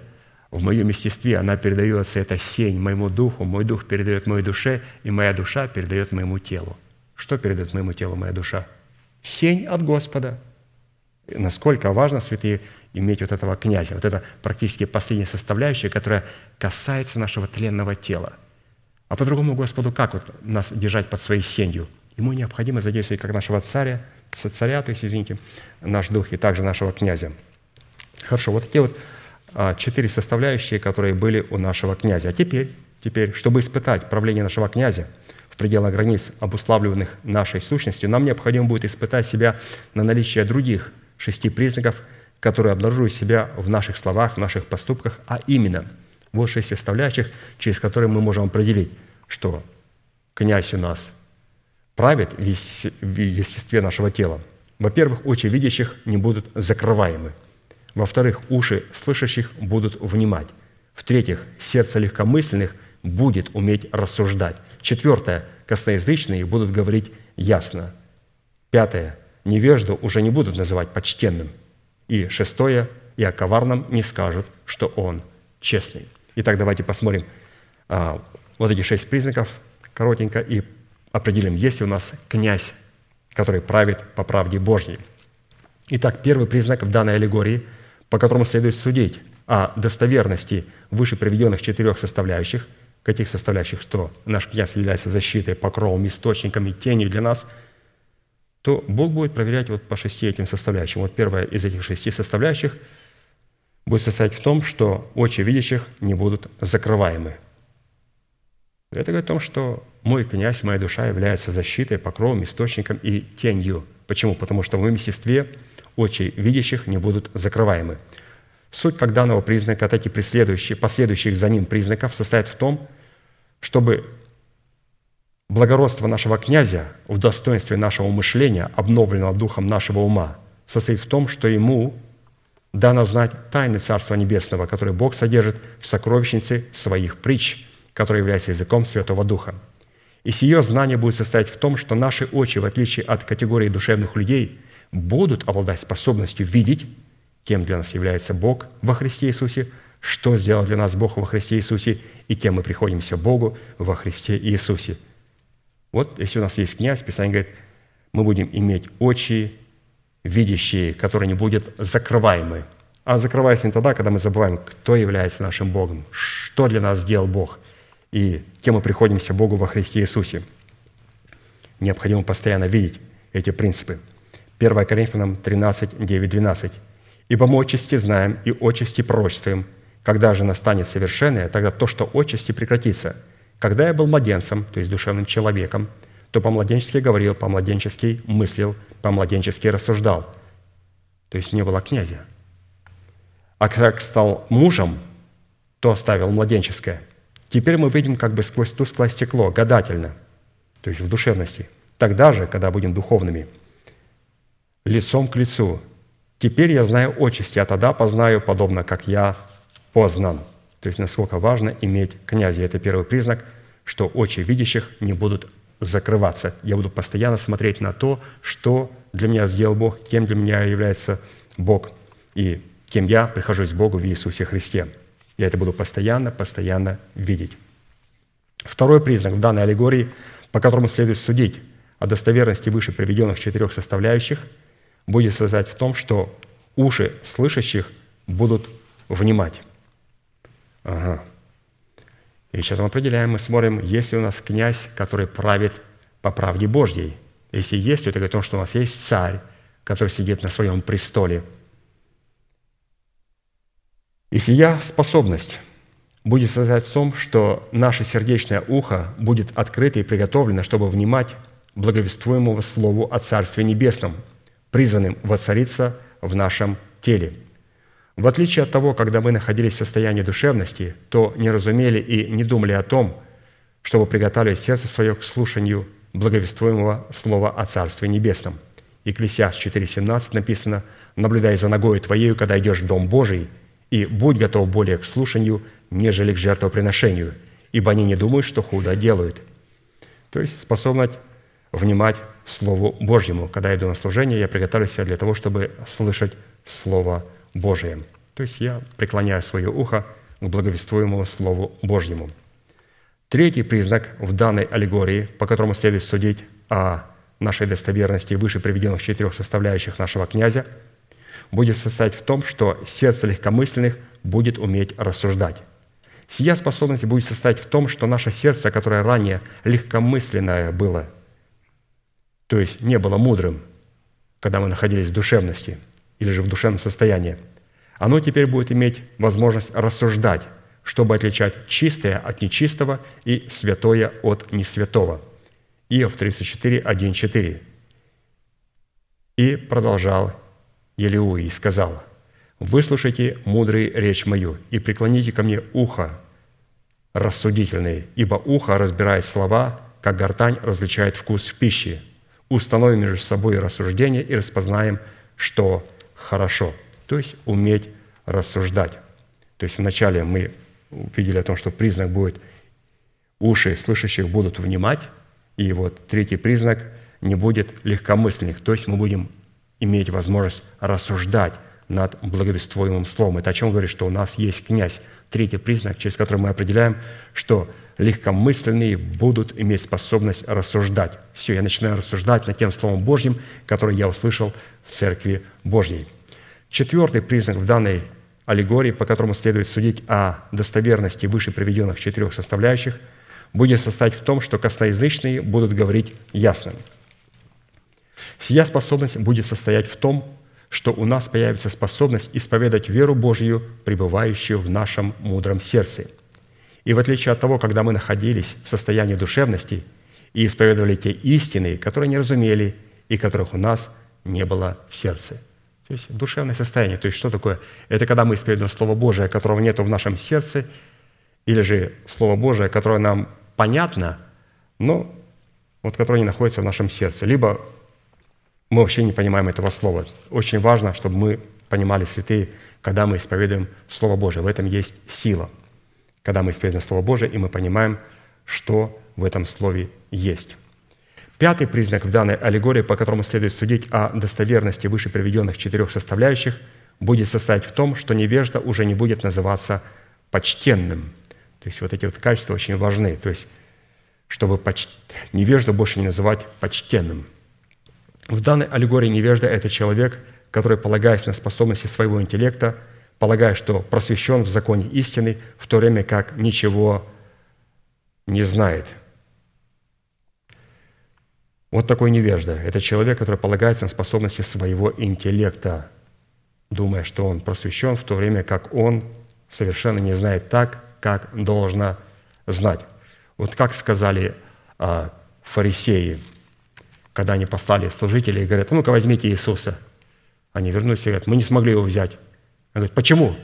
в моем естестве, она передается, эта сень моему духу, мой дух передает моей душе, и моя душа передает моему телу. Что передает моему телу моя душа? Сень от Господа. Насколько важно, святые, иметь вот этого князя. Вот это практически последняя составляющая, которая касается нашего тленного тела. А по-другому Господу как вот нас держать под своей сенью? Ему необходимо задействовать как нашего царя, царя, то есть, извините, наш дух и также нашего князя. Хорошо, вот такие вот а, четыре составляющие, которые были у нашего князя. А теперь, теперь, чтобы испытать правление нашего князя в пределах границ, обуславливаемых нашей сущностью, нам необходимо будет испытать себя на наличие других шести признаков, которые обнаруживают себя в наших словах, в наших поступках, а именно вот шесть составляющих, через которые мы можем определить, что князь у нас правит в естестве нашего тела. Во-первых, очи видящих не будут закрываемы. Во-вторых, уши слышащих будут внимать. В-третьих, сердце легкомысленных будет уметь рассуждать. Четвертое, косноязычные будут говорить ясно. Пятое, невежду уже не будут называть почтенным. И шестое, и о коварном не скажут, что он честный. Итак, давайте посмотрим а, вот эти шесть признаков коротенько и определим, есть ли у нас князь, который правит по правде Божьей. Итак, первый признак в данной аллегории, по которому следует судить о достоверности выше приведенных четырех составляющих, каких составляющих, что наш князь является защитой, покровом, источником и тенью для нас, то Бог будет проверять вот по шести этим составляющим. Вот первая из этих шести составляющих будет состоять в том, что очи видящих не будут закрываемы. Это говорит о том, что мой князь, моя душа является защитой, покровом, источником и тенью. Почему? Потому что в моем естестве очи видящих не будут закрываемы. Суть как данного признака, этих преследующих, последующих за ним признаков состоит в том, чтобы благородство нашего князя в достоинстве нашего мышления, обновленного духом нашего ума, состоит в том, что ему дано знать тайны Царства Небесного, которые Бог содержит в сокровищнице своих притч – который является языком Святого Духа. И сие знание будет состоять в том, что наши очи, в отличие от категории душевных людей, будут обладать способностью видеть, кем для нас является Бог во Христе Иисусе, что сделал для нас Бог во Христе Иисусе, и кем мы приходимся Богу во Христе Иисусе. Вот если у нас есть князь, Писание говорит, мы будем иметь очи, видящие, которые не будут закрываемы. А закрываются не тогда, когда мы забываем, кто является нашим Богом, что для нас сделал Бог – и кем мы приходимся Богу во Христе Иисусе. Необходимо постоянно видеть эти принципы. 1 Коринфянам 13, 9, 12. «Ибо мы отчасти знаем и отчасти пророчествуем, когда же настанет совершенное, тогда то, что отчасти прекратится. Когда я был младенцем, то есть душевным человеком, то по-младенчески говорил, по-младенчески мыслил, по-младенчески рассуждал». То есть не было князя. А как стал мужем, то оставил младенческое – Теперь мы видим как бы сквозь тусклое стекло, гадательно, то есть в душевности. Тогда же, когда будем духовными, лицом к лицу. Теперь я знаю отчасти, а тогда познаю, подобно как я познан. То есть насколько важно иметь князя. Это первый признак, что очи видящих не будут закрываться. Я буду постоянно смотреть на то, что для меня сделал Бог, кем для меня является Бог и кем я прихожусь к Богу в Иисусе Христе. Я это буду постоянно, постоянно видеть. Второй признак в данной аллегории, по которому следует судить о достоверности выше приведенных четырех составляющих, будет создать в том, что уши слышащих будут внимать. Ага. И сейчас мы определяем, мы смотрим, есть ли у нас князь, который правит по правде Божьей. Если есть, то это говорит о том, что у нас есть царь, который сидит на своем престоле – и сия способность будет создать в том, что наше сердечное ухо будет открыто и приготовлено, чтобы внимать благовествуемого Слову о Царстве Небесном, призванным воцариться в нашем теле. В отличие от того, когда мы находились в состоянии душевности, то не разумели и не думали о том, чтобы приготовить сердце свое к слушанию благовествуемого Слова о Царстве Небесном. Екклесиаст 4,17 написано «Наблюдай за ногою твоею, когда идешь в Дом Божий, и будь готов более к слушанию, нежели к жертвоприношению, ибо они не думают, что худо делают». То есть способность внимать Слову Божьему. Когда я иду на служение, я приготовлюсь для того, чтобы слышать Слово Божие. То есть я преклоняю свое ухо к благовествуемому Слову Божьему. Третий признак в данной аллегории, по которому следует судить о нашей достоверности выше приведенных четырех составляющих нашего князя – будет состоять в том, что сердце легкомысленных будет уметь рассуждать. Сия способность будет состоять в том, что наше сердце, которое ранее легкомысленное было, то есть не было мудрым, когда мы находились в душевности или же в душевном состоянии, оно теперь будет иметь возможность рассуждать, чтобы отличать чистое от нечистого и святое от несвятого. Иов 34, 1, 4. И продолжал Елеуи и сказал, «Выслушайте, мудрый, речь мою, и преклоните ко мне ухо рассудительные, ибо ухо разбирает слова, как гортань различает вкус в пище. Установим между собой рассуждение и распознаем, что хорошо». То есть уметь рассуждать. То есть вначале мы увидели о том, что признак будет уши слышащих будут внимать, и вот третий признак не будет легкомысленных, то есть мы будем иметь возможность рассуждать над благовествуемым словом. Это о чем говорит, что у нас есть князь. Третий признак, через который мы определяем, что легкомысленные будут иметь способность рассуждать. Все, я начинаю рассуждать над тем Словом Божьим, которое я услышал в Церкви Божьей. Четвертый признак в данной аллегории, по которому следует судить о достоверности выше приведенных четырех составляющих, будет состоять в том, что косноязычные будут говорить ясным. Сия способность будет состоять в том, что у нас появится способность исповедать веру Божью, пребывающую в нашем мудром сердце. И в отличие от того, когда мы находились в состоянии душевности и исповедовали те истины, которые не разумели и которых у нас не было в сердце – то есть душевное состояние. То есть что такое? Это когда мы исповедуем Слово Божие, которого нет в нашем сердце, или же Слово Божие, которое нам понятно, но вот которое не находится в нашем сердце. Либо мы вообще не понимаем этого слова. Очень важно, чтобы мы понимали, святые, когда мы исповедуем Слово Божие. В этом есть сила. Когда мы исповедуем Слово Божие, и мы понимаем, что в этом Слове есть. Пятый признак в данной аллегории, по которому следует судить о достоверности выше приведенных четырех составляющих, будет состоять в том, что невежда уже не будет называться почтенным. То есть вот эти вот качества очень важны. То есть чтобы поч... невежду больше не называть почтенным. В данной аллегории невежда – это человек, который, полагаясь на способности своего интеллекта, полагая, что просвещен в законе истины, в то время как ничего не знает – вот такой невежда. Это человек, который полагается на способности своего интеллекта, думая, что он просвещен, в то время как он совершенно не знает так, как должно знать. Вот как сказали а, фарисеи, когда они послали служителей и говорят, ну-ка возьмите Иисуса. Они вернулись и говорят, мы не смогли его взять. Он говорит, почему?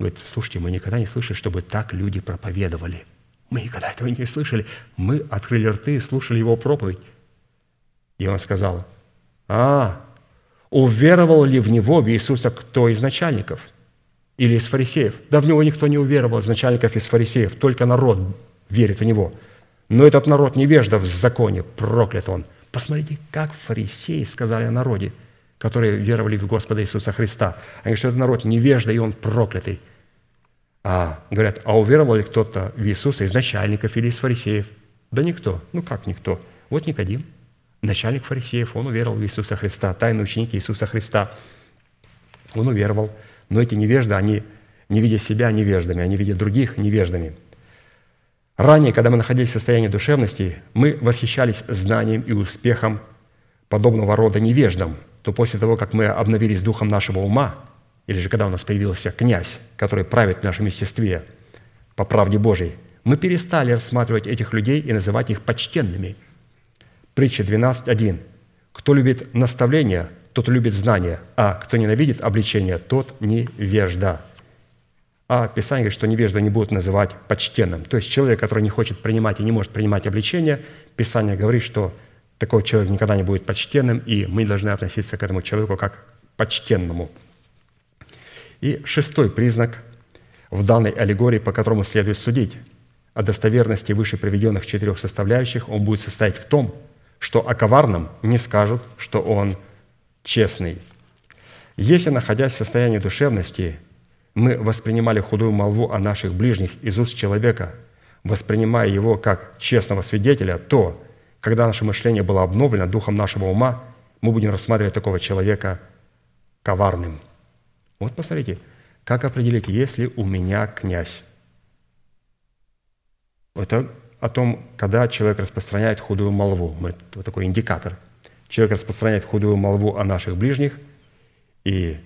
Говорит, слушайте, мы никогда не слышали, чтобы так люди проповедовали. Мы никогда этого не слышали. Мы открыли рты и слушали его проповедь. И он сказал, а, уверовал ли в него, в Иисуса, кто из начальников или из фарисеев? Да в него никто не уверовал из начальников, из фарисеев, только народ верит в него. Но этот народ невежда в законе, проклят он. Посмотрите, как фарисеи сказали о народе, которые веровали в Господа Иисуса Христа. Они говорят, что этот народ невежда, и он проклятый. А говорят, а уверовал ли кто-то в Иисуса из начальников или из фарисеев? Да никто. Ну как никто? Вот Никодим – начальник фарисеев, он уверовал в Иисуса Христа, тайный ученик Иисуса Христа. Он уверовал. Но эти невежды, они не видя себя невеждами, они видят других невеждами. Ранее, когда мы находились в состоянии душевности, мы восхищались знанием и успехом подобного рода невеждам, то после того, как мы обновились духом нашего ума, или же когда у нас появился князь, который правит в нашем естестве по правде Божией, мы перестали рассматривать этих людей и называть их почтенными – Притча 12.1. «Кто любит наставление, тот любит знание, а кто ненавидит обличение, тот невежда». А Писание говорит, что невежда не будут называть почтенным. То есть человек, который не хочет принимать и не может принимать обличение, Писание говорит, что такой человек никогда не будет почтенным, и мы должны относиться к этому человеку как к почтенному. И шестой признак в данной аллегории, по которому следует судить о достоверности выше приведенных четырех составляющих, он будет состоять в том, что о коварном не скажут, что он честный. Если, находясь в состоянии душевности, мы воспринимали худую молву о наших ближних из уст человека, воспринимая его как честного свидетеля, то, когда наше мышление было обновлено духом нашего ума, мы будем рассматривать такого человека коварным. Вот посмотрите, как определить, если у меня князь? Это о том, когда человек распространяет худую молву. Вот такой индикатор. Человек распространяет худую молву о наших ближних, и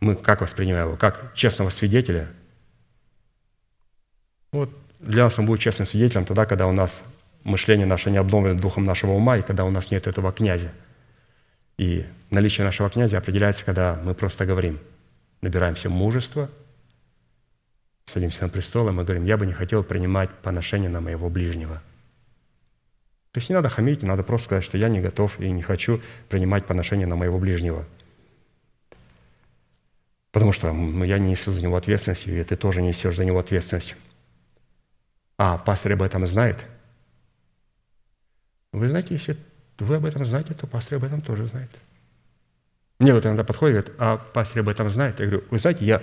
мы как воспринимаем его? Как честного свидетеля. Вот для нас он будет честным свидетелем тогда, когда у нас мышление наше не обновлено духом нашего ума, и когда у нас нет этого князя. И наличие нашего князя определяется, когда мы просто говорим, набираемся мужества, садимся на престол, и мы говорим, я бы не хотел принимать поношение на моего ближнего. То есть не надо хамить, надо просто сказать, что я не готов и не хочу принимать поношение на моего ближнего. Потому что я не несу за него ответственность, и ты тоже несешь за него ответственность. А пастор об этом знает? Вы знаете, если вы об этом знаете, то пастор об этом тоже знает. Мне вот иногда подходит, говорит, а пастор об этом знает. Я говорю, вы знаете, я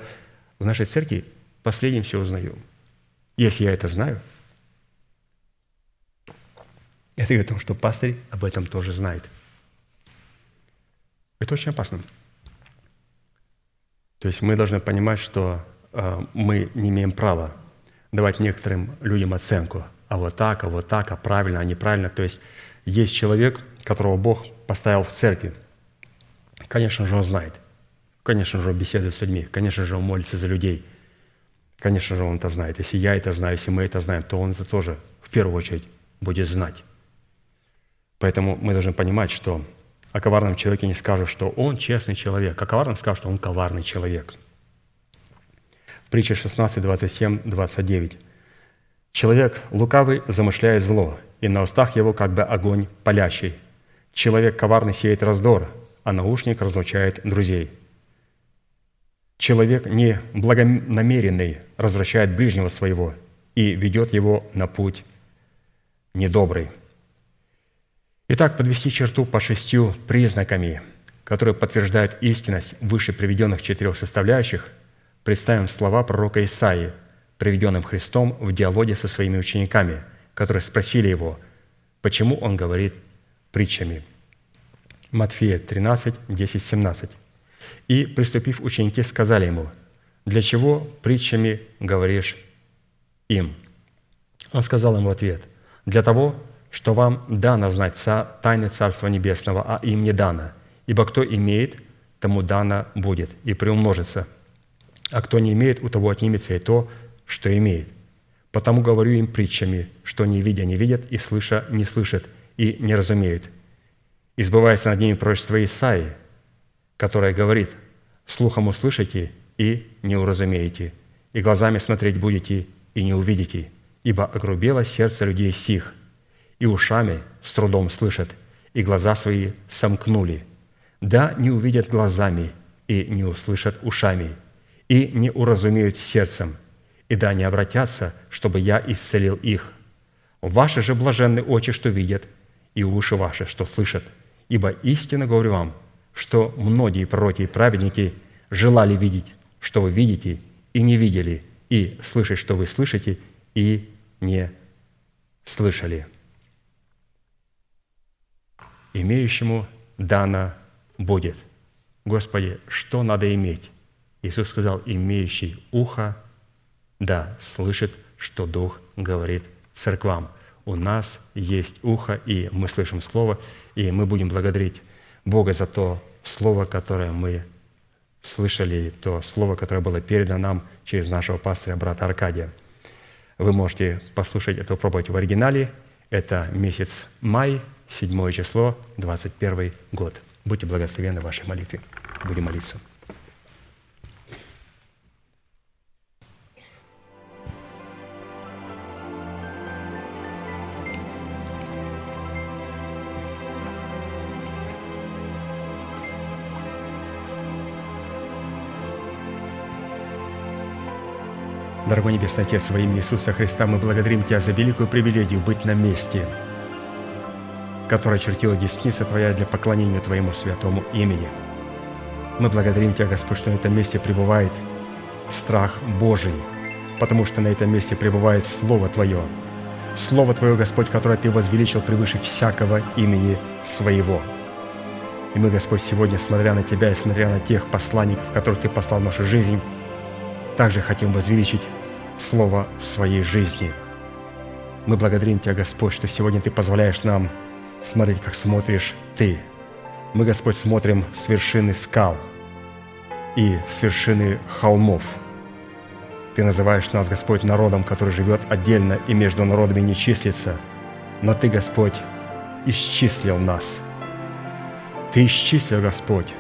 в нашей церкви последним все узнаю. Если я это знаю, это говорит о том, что пастырь об этом тоже знает. Это очень опасно. То есть мы должны понимать, что э, мы не имеем права давать некоторым людям оценку, а вот так, а вот так, а правильно, а неправильно. То есть есть человек, которого Бог поставил в церкви. Конечно же, он знает. Конечно же, он беседует с людьми. Конечно же, он молится за людей. Конечно же, он это знает. Если я это знаю, если мы это знаем, то он это тоже в первую очередь будет знать. Поэтому мы должны понимать, что о коварном человеке не скажут, что он честный человек. О коварном скажут, что он коварный человек. Притча 16, 27, 29. «Человек лукавый замышляет зло, и на устах его как бы огонь палящий. Человек коварный сеет раздор, а наушник разлучает друзей. Человек не благонамеренный развращает ближнего своего и ведет его на путь недобрый». Итак, подвести черту по шестью признаками, которые подтверждают истинность выше приведенных четырех составляющих, представим слова пророка Исаии, приведенным Христом в диалоге со своими учениками, которые спросили его, почему он говорит притчами. Матфея 13, 10, 17. «И, приступив ученики, сказали ему, «Для чего притчами говоришь им?» Он сказал им в ответ, «Для того, что вам дано знать тайны Царства Небесного, а им не дано. Ибо кто имеет, тому дано будет и приумножится. А кто не имеет, у того отнимется и то, что имеет. Потому говорю им притчами, что не видя не видят, и слыша не слышат, и не разумеют. Избывается над ними пророчество Исаии, которое говорит, «Слухом услышите и не уразумеете, и глазами смотреть будете и не увидите, ибо огрубело сердце людей сих, и ушами с трудом слышат, и глаза свои сомкнули. Да, не увидят глазами, и не услышат ушами, и не уразумеют сердцем, и да, не обратятся, чтобы я исцелил их. Ваши же блаженны очи, что видят, и уши ваши, что слышат. Ибо истинно говорю вам, что многие пророки и праведники желали видеть, что вы видите, и не видели, и слышать, что вы слышите, и не слышали» имеющему дано будет. Господи, что надо иметь? Иисус сказал, имеющий ухо, да, слышит, что Дух говорит церквам. У нас есть ухо, и мы слышим Слово, и мы будем благодарить Бога за то Слово, которое мы слышали, то Слово, которое было передано нам через нашего пастыря, брата Аркадия. Вы можете послушать это, пробовать в оригинале. Это месяц май, седьмое число, 21 год. Будьте благословенны в вашей молитве. Будем молиться. Дорогой Небесный Отец, во имя Иисуса Христа мы благодарим Тебя за великую привилегию быть на месте – которая чертила десница Твоя для поклонения Твоему святому имени. Мы благодарим Тебя, Господь, что на этом месте пребывает страх Божий, потому что на этом месте пребывает Слово Твое. Слово Твое, Господь, которое Ты возвеличил превыше всякого имени Своего. И мы, Господь, сегодня, смотря на Тебя и смотря на тех посланников, которых Ты послал в нашу жизнь, также хотим возвеличить Слово в своей жизни. Мы благодарим Тебя, Господь, что сегодня Ты позволяешь нам смотреть, как смотришь Ты. Мы, Господь, смотрим с вершины скал и с вершины холмов. Ты называешь нас, Господь, народом, который живет отдельно и между народами не числится. Но Ты, Господь, исчислил нас. Ты исчислил, Господь,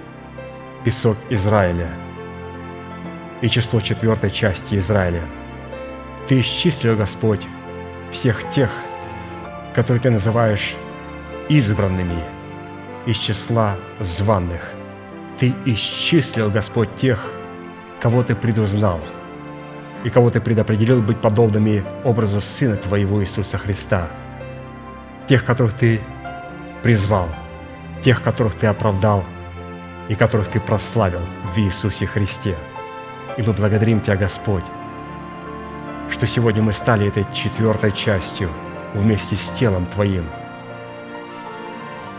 песок Израиля и число четвертой части Израиля. Ты исчислил, Господь, всех тех, которые Ты называешь избранными из числа званных. Ты исчислил, Господь, тех, кого Ты предузнал и кого Ты предопределил быть подобными образу Сына Твоего Иисуса Христа, тех, которых Ты призвал, тех, которых Ты оправдал и которых Ты прославил в Иисусе Христе. И мы благодарим Тебя, Господь, что сегодня мы стали этой четвертой частью вместе с телом Твоим.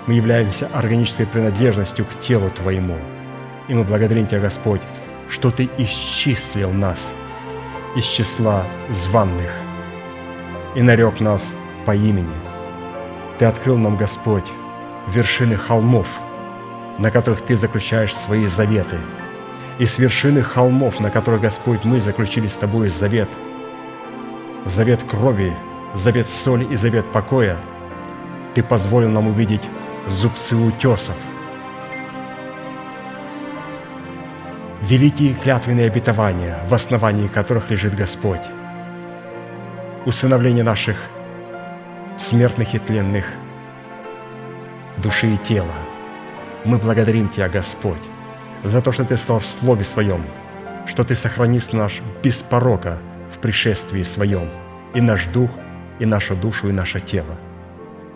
Мы являемся органической принадлежностью к телу Твоему. И мы благодарим Тебя, Господь, что Ты исчислил нас из числа званных и нарек нас по имени. Ты открыл нам, Господь, вершины холмов, на которых Ты заключаешь свои заветы. И с вершины холмов, на которых, Господь, мы заключили с Тобой завет, завет крови, завет соли и завет покоя, Ты позволил нам увидеть зубцы утесов, великие клятвенные обетования, в основании которых лежит Господь, усыновление наших смертных и тленных души и тела. Мы благодарим Тебя, Господь, за то, что Ты сказал в Слове Своем, что Ты сохранишь наш без порока пришествии Своем, и наш дух, и нашу душу, и наше тело.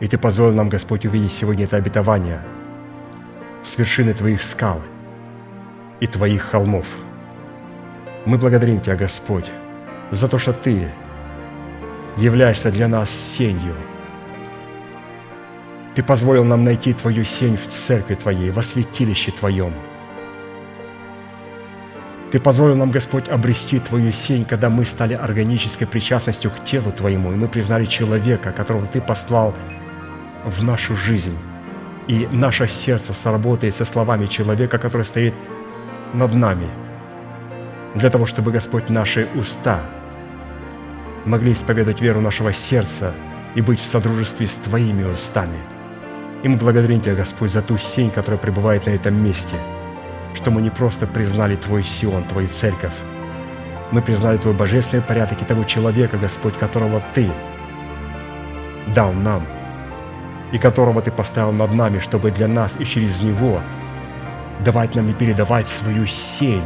И Ты позволил нам, Господь, увидеть сегодня это обетование с вершины Твоих скал и Твоих холмов. Мы благодарим Тебя, Господь, за то, что Ты являешься для нас сенью. Ты позволил нам найти Твою сень в церкви Твоей, во святилище Твоем. Ты позволил нам, Господь, обрести Твою сень, когда мы стали органической причастностью к телу Твоему, и мы признали человека, которого Ты послал в нашу жизнь. И наше сердце сработает со словами человека, который стоит над нами, для того, чтобы, Господь, наши уста могли исповедать веру нашего сердца и быть в содружестве с Твоими устами. И мы благодарим Тебя, Господь, за ту сень, которая пребывает на этом месте, что мы не просто признали Твой Сион, Твою церковь, мы признали Твой божественный порядок и того человека, Господь, которого Ты дал нам, и которого Ты поставил над нами, чтобы для нас и через Него давать нам и передавать свою сень,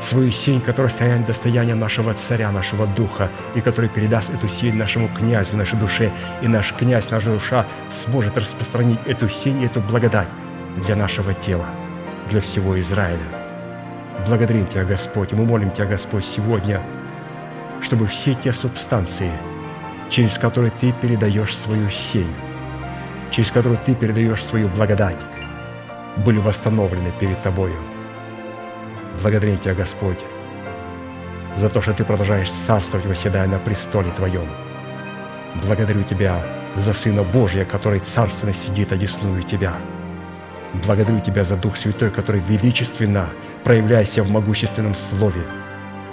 свою сень, которая станет достоянием нашего царя, нашего духа, и который передаст эту сень нашему князю, нашей душе, и наш князь, наша душа сможет распространить эту сень эту благодать для нашего тела, для всего Израиля. Благодарим Тебя, Господь, и мы молим Тебя, Господь, сегодня, чтобы все те субстанции, через которые Ты передаешь свою сень, через которую Ты передаешь свою благодать, были восстановлены перед Тобою. Благодарим Тебя, Господь, за то, что Ты продолжаешь царствовать, восседая на престоле Твоем. Благодарю Тебя за Сына Божия, который царственно сидит, одесную Тебя. Благодарю Тебя за Дух Святой, который величественно проявляйся в могущественном Слове.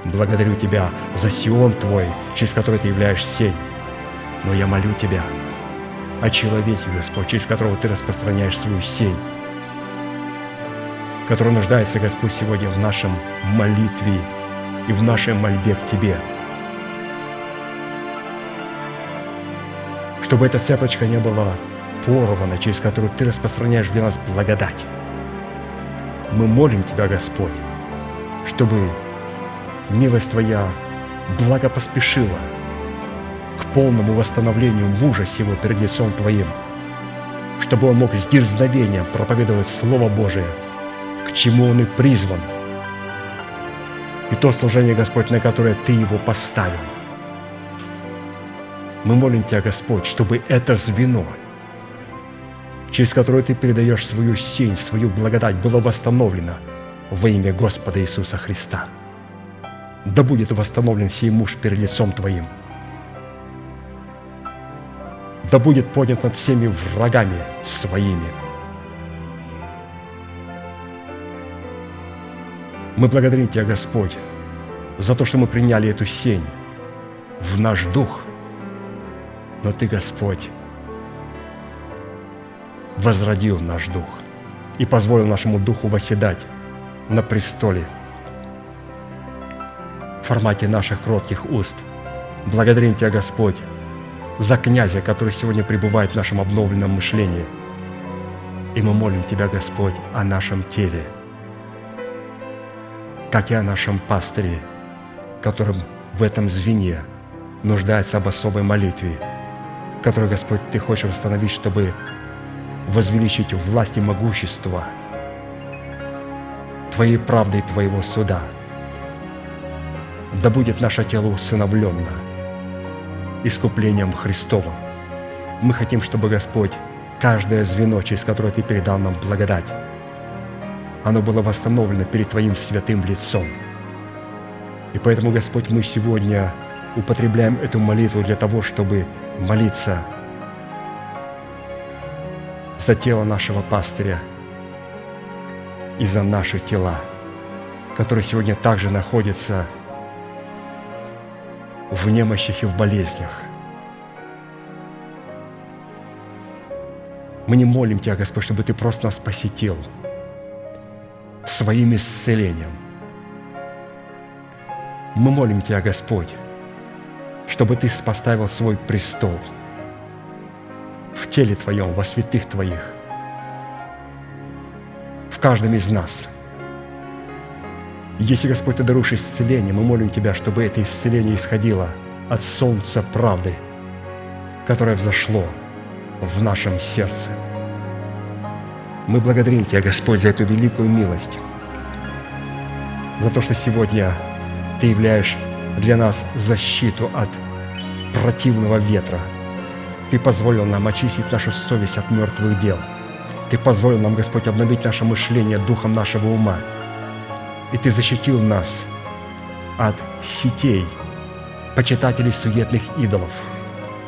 Благодарю Тебя за Сион Твой, через который Ты являешь сень. Но я молю Тебя о человеке, Господь, через которого Ты распространяешь свою сень который нуждается, Господь, сегодня в нашем молитве и в нашей мольбе к Тебе. Чтобы эта цепочка не была порвана, через которую Ты распространяешь для нас благодать. Мы молим Тебя, Господь, чтобы милость Твоя благо поспешила к полному восстановлению мужа сего перед лицом Твоим, чтобы он мог с дерзновением проповедовать Слово Божие – к чему он и призван. И то служение, Господь, на которое Ты его поставил. Мы молим Тебя, Господь, чтобы это звено, через которое Ты передаешь свою сень, свою благодать, было восстановлено во имя Господа Иисуса Христа. Да будет восстановлен сей муж перед лицом Твоим. Да будет поднят над всеми врагами своими – Мы благодарим Тебя, Господь, за то, что мы приняли эту сень в наш дух, Но Ты, Господь, возродил наш дух и позволил нашему духу восседать на престоле в формате наших кротких уст. Благодарим Тебя, Господь, за князя, который сегодня пребывает в нашем обновленном мышлении. И мы молим Тебя, Господь, о нашем теле, как и о нашем пастыре, которым в этом звене нуждается об особой молитве, которую, Господь, Ты хочешь восстановить, чтобы возвеличить власть и могущество Твоей правды и Твоего суда. Да будет наше тело усыновленно искуплением Христовым. Мы хотим, чтобы Господь каждое звено, через которое Ты передал нам благодать, оно было восстановлено перед Твоим святым лицом. И поэтому, Господь, мы сегодня употребляем эту молитву для того, чтобы молиться – за тело нашего пастыря и за наши тела, которые сегодня также находятся в немощах и в болезнях. Мы не молим Тебя, Господь, чтобы Ты просто нас посетил своим исцелением. Мы молим Тебя, Господь, чтобы Ты поставил свой престол – в теле Твоем, во святых Твоих, в каждом из нас. Если, Господь, Ты даруешь исцеление, мы молим Тебя, чтобы это исцеление исходило от солнца правды, которое взошло в нашем сердце. Мы благодарим Тебя, Господь, за эту великую милость, за то, что сегодня Ты являешь для нас защиту от противного ветра – ты позволил нам очистить нашу совесть от мертвых дел. Ты позволил нам, Господь, обновить наше мышление духом нашего ума. И Ты защитил нас от сетей, почитателей суетных идолов,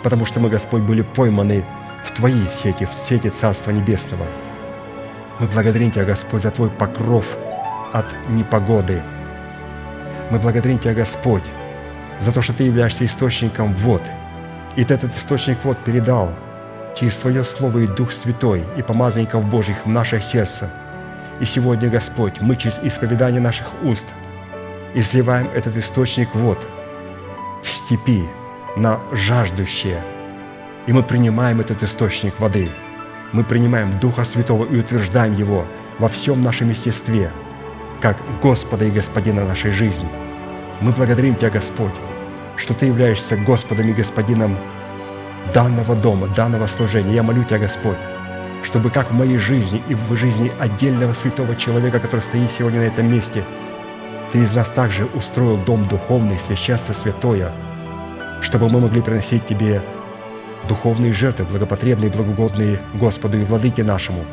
потому что мы, Господь, были пойманы в Твои сети, в сети Царства Небесного. Мы благодарим Тебя, Господь, за Твой покров от непогоды. Мы благодарим Тебя, Господь, за то, что Ты являешься источником вод – и ты этот источник вот передал через Свое Слово и Дух Святой и помазанников Божьих в наше сердце. И сегодня, Господь, мы через исповедание наших уст изливаем этот источник вот в степи на жаждущие. И мы принимаем этот источник воды. Мы принимаем Духа Святого и утверждаем Его во всем нашем естестве, как Господа и Господина нашей жизни. Мы благодарим Тебя, Господь, что Ты являешься Господом и Господином данного дома, данного служения. Я молю Тебя, Господь, чтобы как в моей жизни и в жизни отдельного святого человека, который стоит сегодня на этом месте, Ты из нас также устроил дом духовный, священство святое, чтобы мы могли приносить Тебе духовные жертвы, благопотребные, благогодные Господу и Владыке нашему.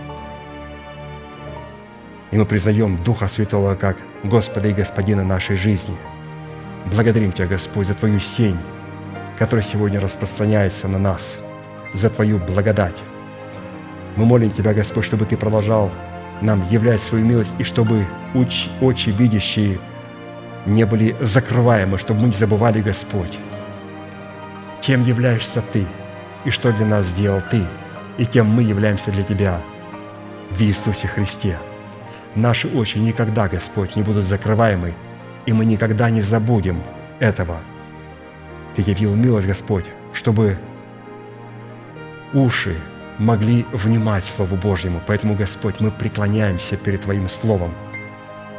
И мы признаем Духа Святого как Господа и Господина нашей жизни – Благодарим Тебя, Господь, за Твою сень, которая сегодня распространяется на нас, за Твою благодать. Мы молим Тебя, Господь, чтобы Ты продолжал нам являть свою милость, и чтобы очи, очи видящие не были закрываемы, чтобы мы не забывали, Господь, кем являешься Ты, и что для нас сделал Ты, и кем мы являемся для Тебя в Иисусе Христе. Наши очи никогда, Господь, не будут закрываемы – и мы никогда не забудем этого. Ты явил милость, Господь, чтобы уши могли внимать Слову Божьему. Поэтому, Господь, мы преклоняемся перед Твоим Словом,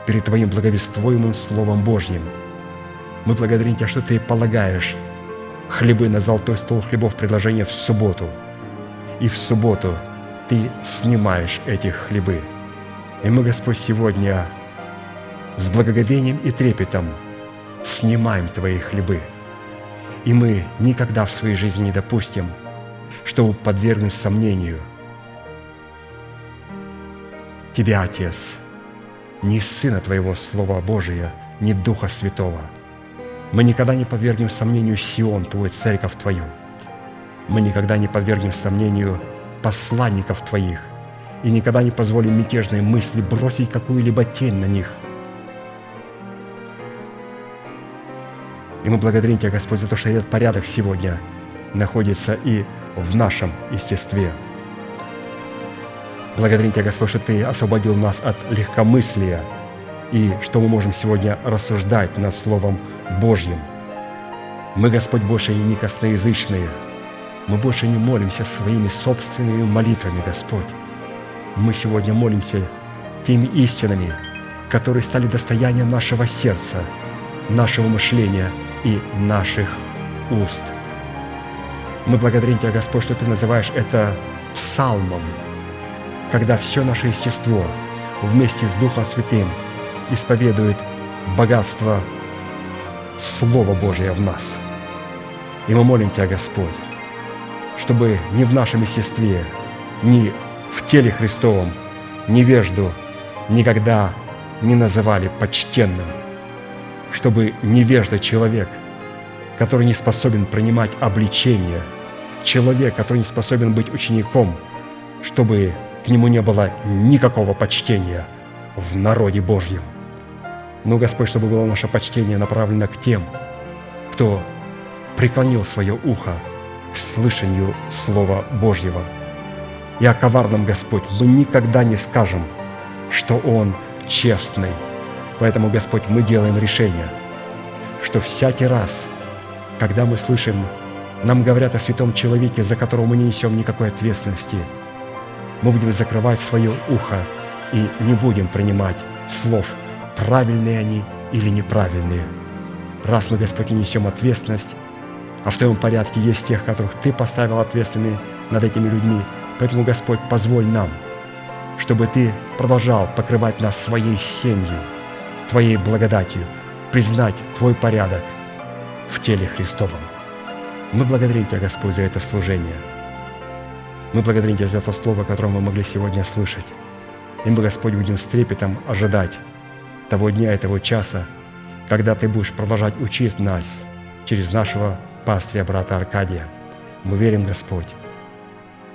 перед Твоим благовествуемым Словом Божьим. Мы благодарим Тебя, что Ты полагаешь хлебы на золотой стол хлебов предложения в субботу. И в субботу Ты снимаешь эти хлебы. И мы, Господь, сегодня с благоговением и трепетом снимаем Твои хлебы. И мы никогда в своей жизни не допустим, чтобы подвергнуть сомнению Тебя, Отец, ни Сына Твоего Слова Божия, ни Духа Святого. Мы никогда не подвергнем сомнению Сион, Твою церковь Твою. Мы никогда не подвергнем сомнению посланников Твоих и никогда не позволим мятежной мысли бросить какую-либо тень на них – И мы благодарим Тебя, Господь, за то, что этот порядок сегодня находится и в нашем естестве. Благодарим Тебя, Господь, что Ты освободил нас от легкомыслия и что мы можем сегодня рассуждать над Словом Божьим. Мы, Господь, больше не косноязычные. Мы больше не молимся своими собственными молитвами, Господь. Мы сегодня молимся теми истинами, которые стали достоянием нашего сердца, нашего мышления и наших уст. Мы благодарим Тебя, Господь, что Ты называешь это псалмом, когда все наше естество вместе с Духом Святым исповедует богатство Слова Божия в нас. И мы молим Тебя, Господь, чтобы ни в нашем естестве, ни в теле Христовом невежду никогда не называли почтенным, чтобы невежда человек, который не способен принимать обличение, человек, который не способен быть учеником, чтобы к нему не было никакого почтения в народе Божьем. Но, Господь, чтобы было наше почтение направлено к тем, кто преклонил свое ухо к слышанию Слова Божьего. И о коварном, Господь, мы никогда не скажем, что Он честный. Поэтому, Господь, мы делаем решение, что всякий раз, когда мы слышим, нам говорят о святом человеке, за которого мы не несем никакой ответственности, мы будем закрывать свое ухо и не будем принимать слов, правильные они или неправильные. Раз мы, Господь, не несем ответственность, а в Твоем порядке есть тех, которых Ты поставил ответственными над этими людьми. Поэтому, Господь, позволь нам, чтобы Ты продолжал покрывать нас своей семьей, Твоей благодатью, признать Твой порядок в теле Христовом. Мы благодарим Тебя, Господь, за это служение. Мы благодарим Тебя за то слово, которое мы могли сегодня слышать. И мы, Господь, будем с трепетом ожидать того дня и того часа, когда Ты будешь продолжать учить нас через нашего пастыря, брата Аркадия. Мы верим, Господь,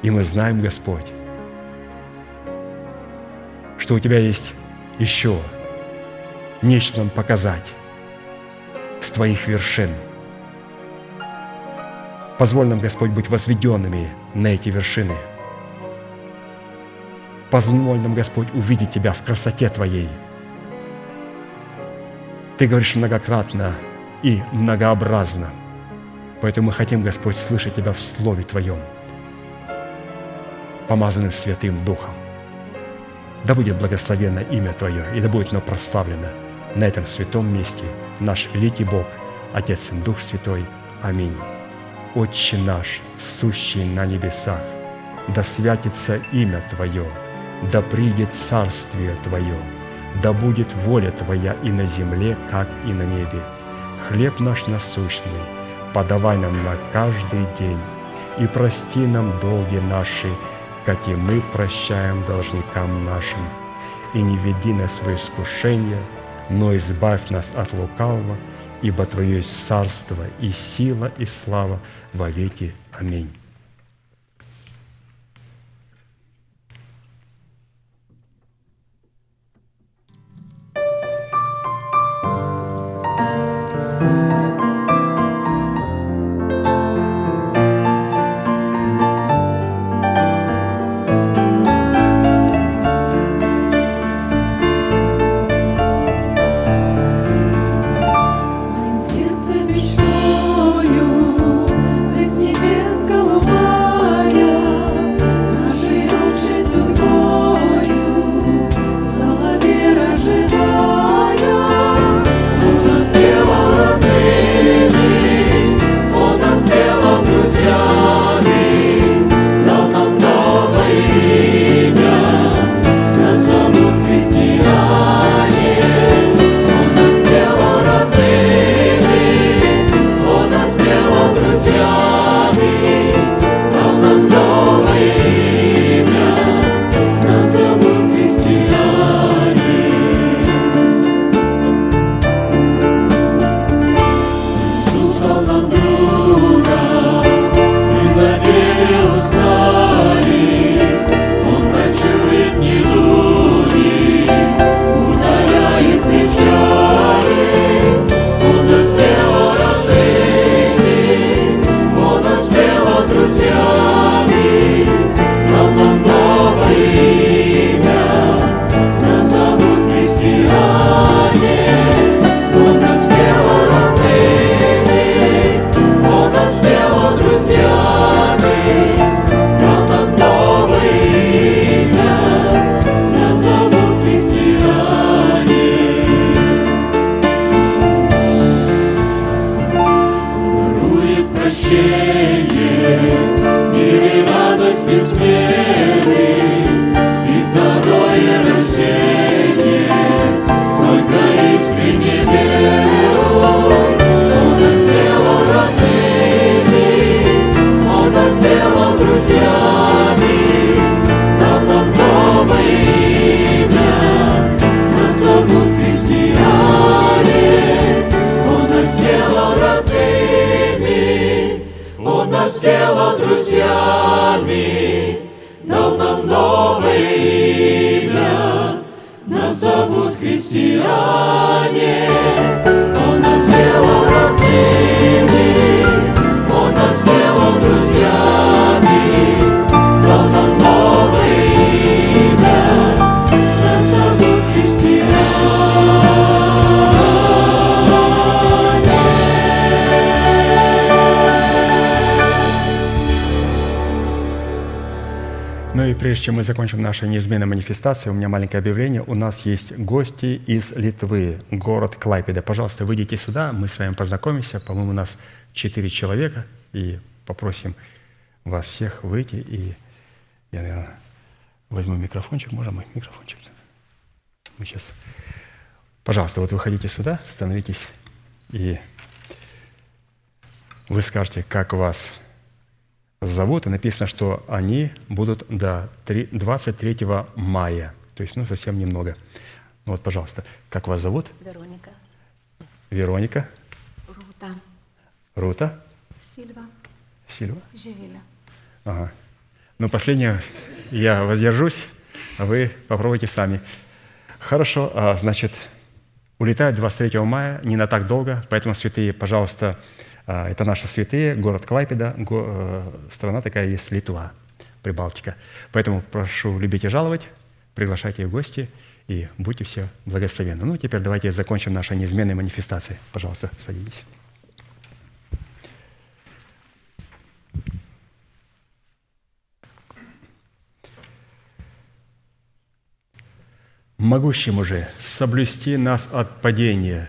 и мы знаем, Господь, что у Тебя есть еще нечто нам показать с Твоих вершин. Позволь нам, Господь, быть возведенными на эти вершины. Позволь нам, Господь, увидеть Тебя в красоте Твоей. Ты говоришь многократно и многообразно – Поэтому мы хотим, Господь, слышать Тебя в Слове Твоем, помазанным Святым Духом. Да будет благословенно имя Твое, и да будет оно прославлено на этом святом месте, наш великий Бог, Отец и Дух Святой. Аминь. Отче наш, сущий на небесах, да святится имя Твое, да придет царствие Твое, да будет воля Твоя и на земле, как и на небе. Хлеб наш насущный – подавай нам на каждый день, и прости нам долги наши, как и мы прощаем должникам нашим. И не веди нас в искушение, но избавь нас от лукавого, ибо Твое есть царство и сила и слава во веки. Аминь. Закончим наши неизменные манифестации, у меня маленькое объявление. У нас есть гости из Литвы, город Клайпеда. Пожалуйста, выйдите сюда, мы с вами познакомимся. По-моему, у нас четыре человека, и попросим вас всех выйти. И я, наверное, возьму микрофончик. Можно мой микрофончик? Мы сейчас... Пожалуйста, вот выходите сюда, становитесь, и вы скажете, как вас зовут, и написано, что они будут до 3 23 мая. То есть, ну, совсем немного. Ну, вот, пожалуйста, как вас зовут? Veronika, Вероника, Ruta, Рута, Silva, Сильва? Živile. Ага. Ну, последнее я воздержусь, а вы попробуйте сами. Хорошо, а, значит, улетают 23 мая, не на так долго, поэтому, святые, пожалуйста, это наши святые, город Клайпеда, э, страна такая есть Литва, Прибалтика. Поэтому прошу любить и жаловать, приглашайте в гости и будьте все благословенны. Ну, теперь давайте закончим наши неизменные манифестации. Пожалуйста, садитесь. могущему же соблюсти нас от падения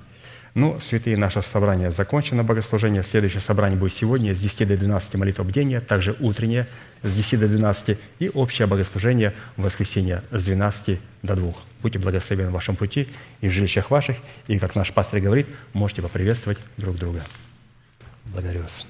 Ну, святые, наше собрание закончено, богослужение. Следующее собрание будет сегодня с 10 до 12 молитва бдения, также утреннее с 10 до 12 и общее богослужение в воскресенье с 12 до 2. Будьте благословены в вашем пути и в жилищах ваших, и, как наш пастор говорит, можете поприветствовать друг друга. Благодарю вас.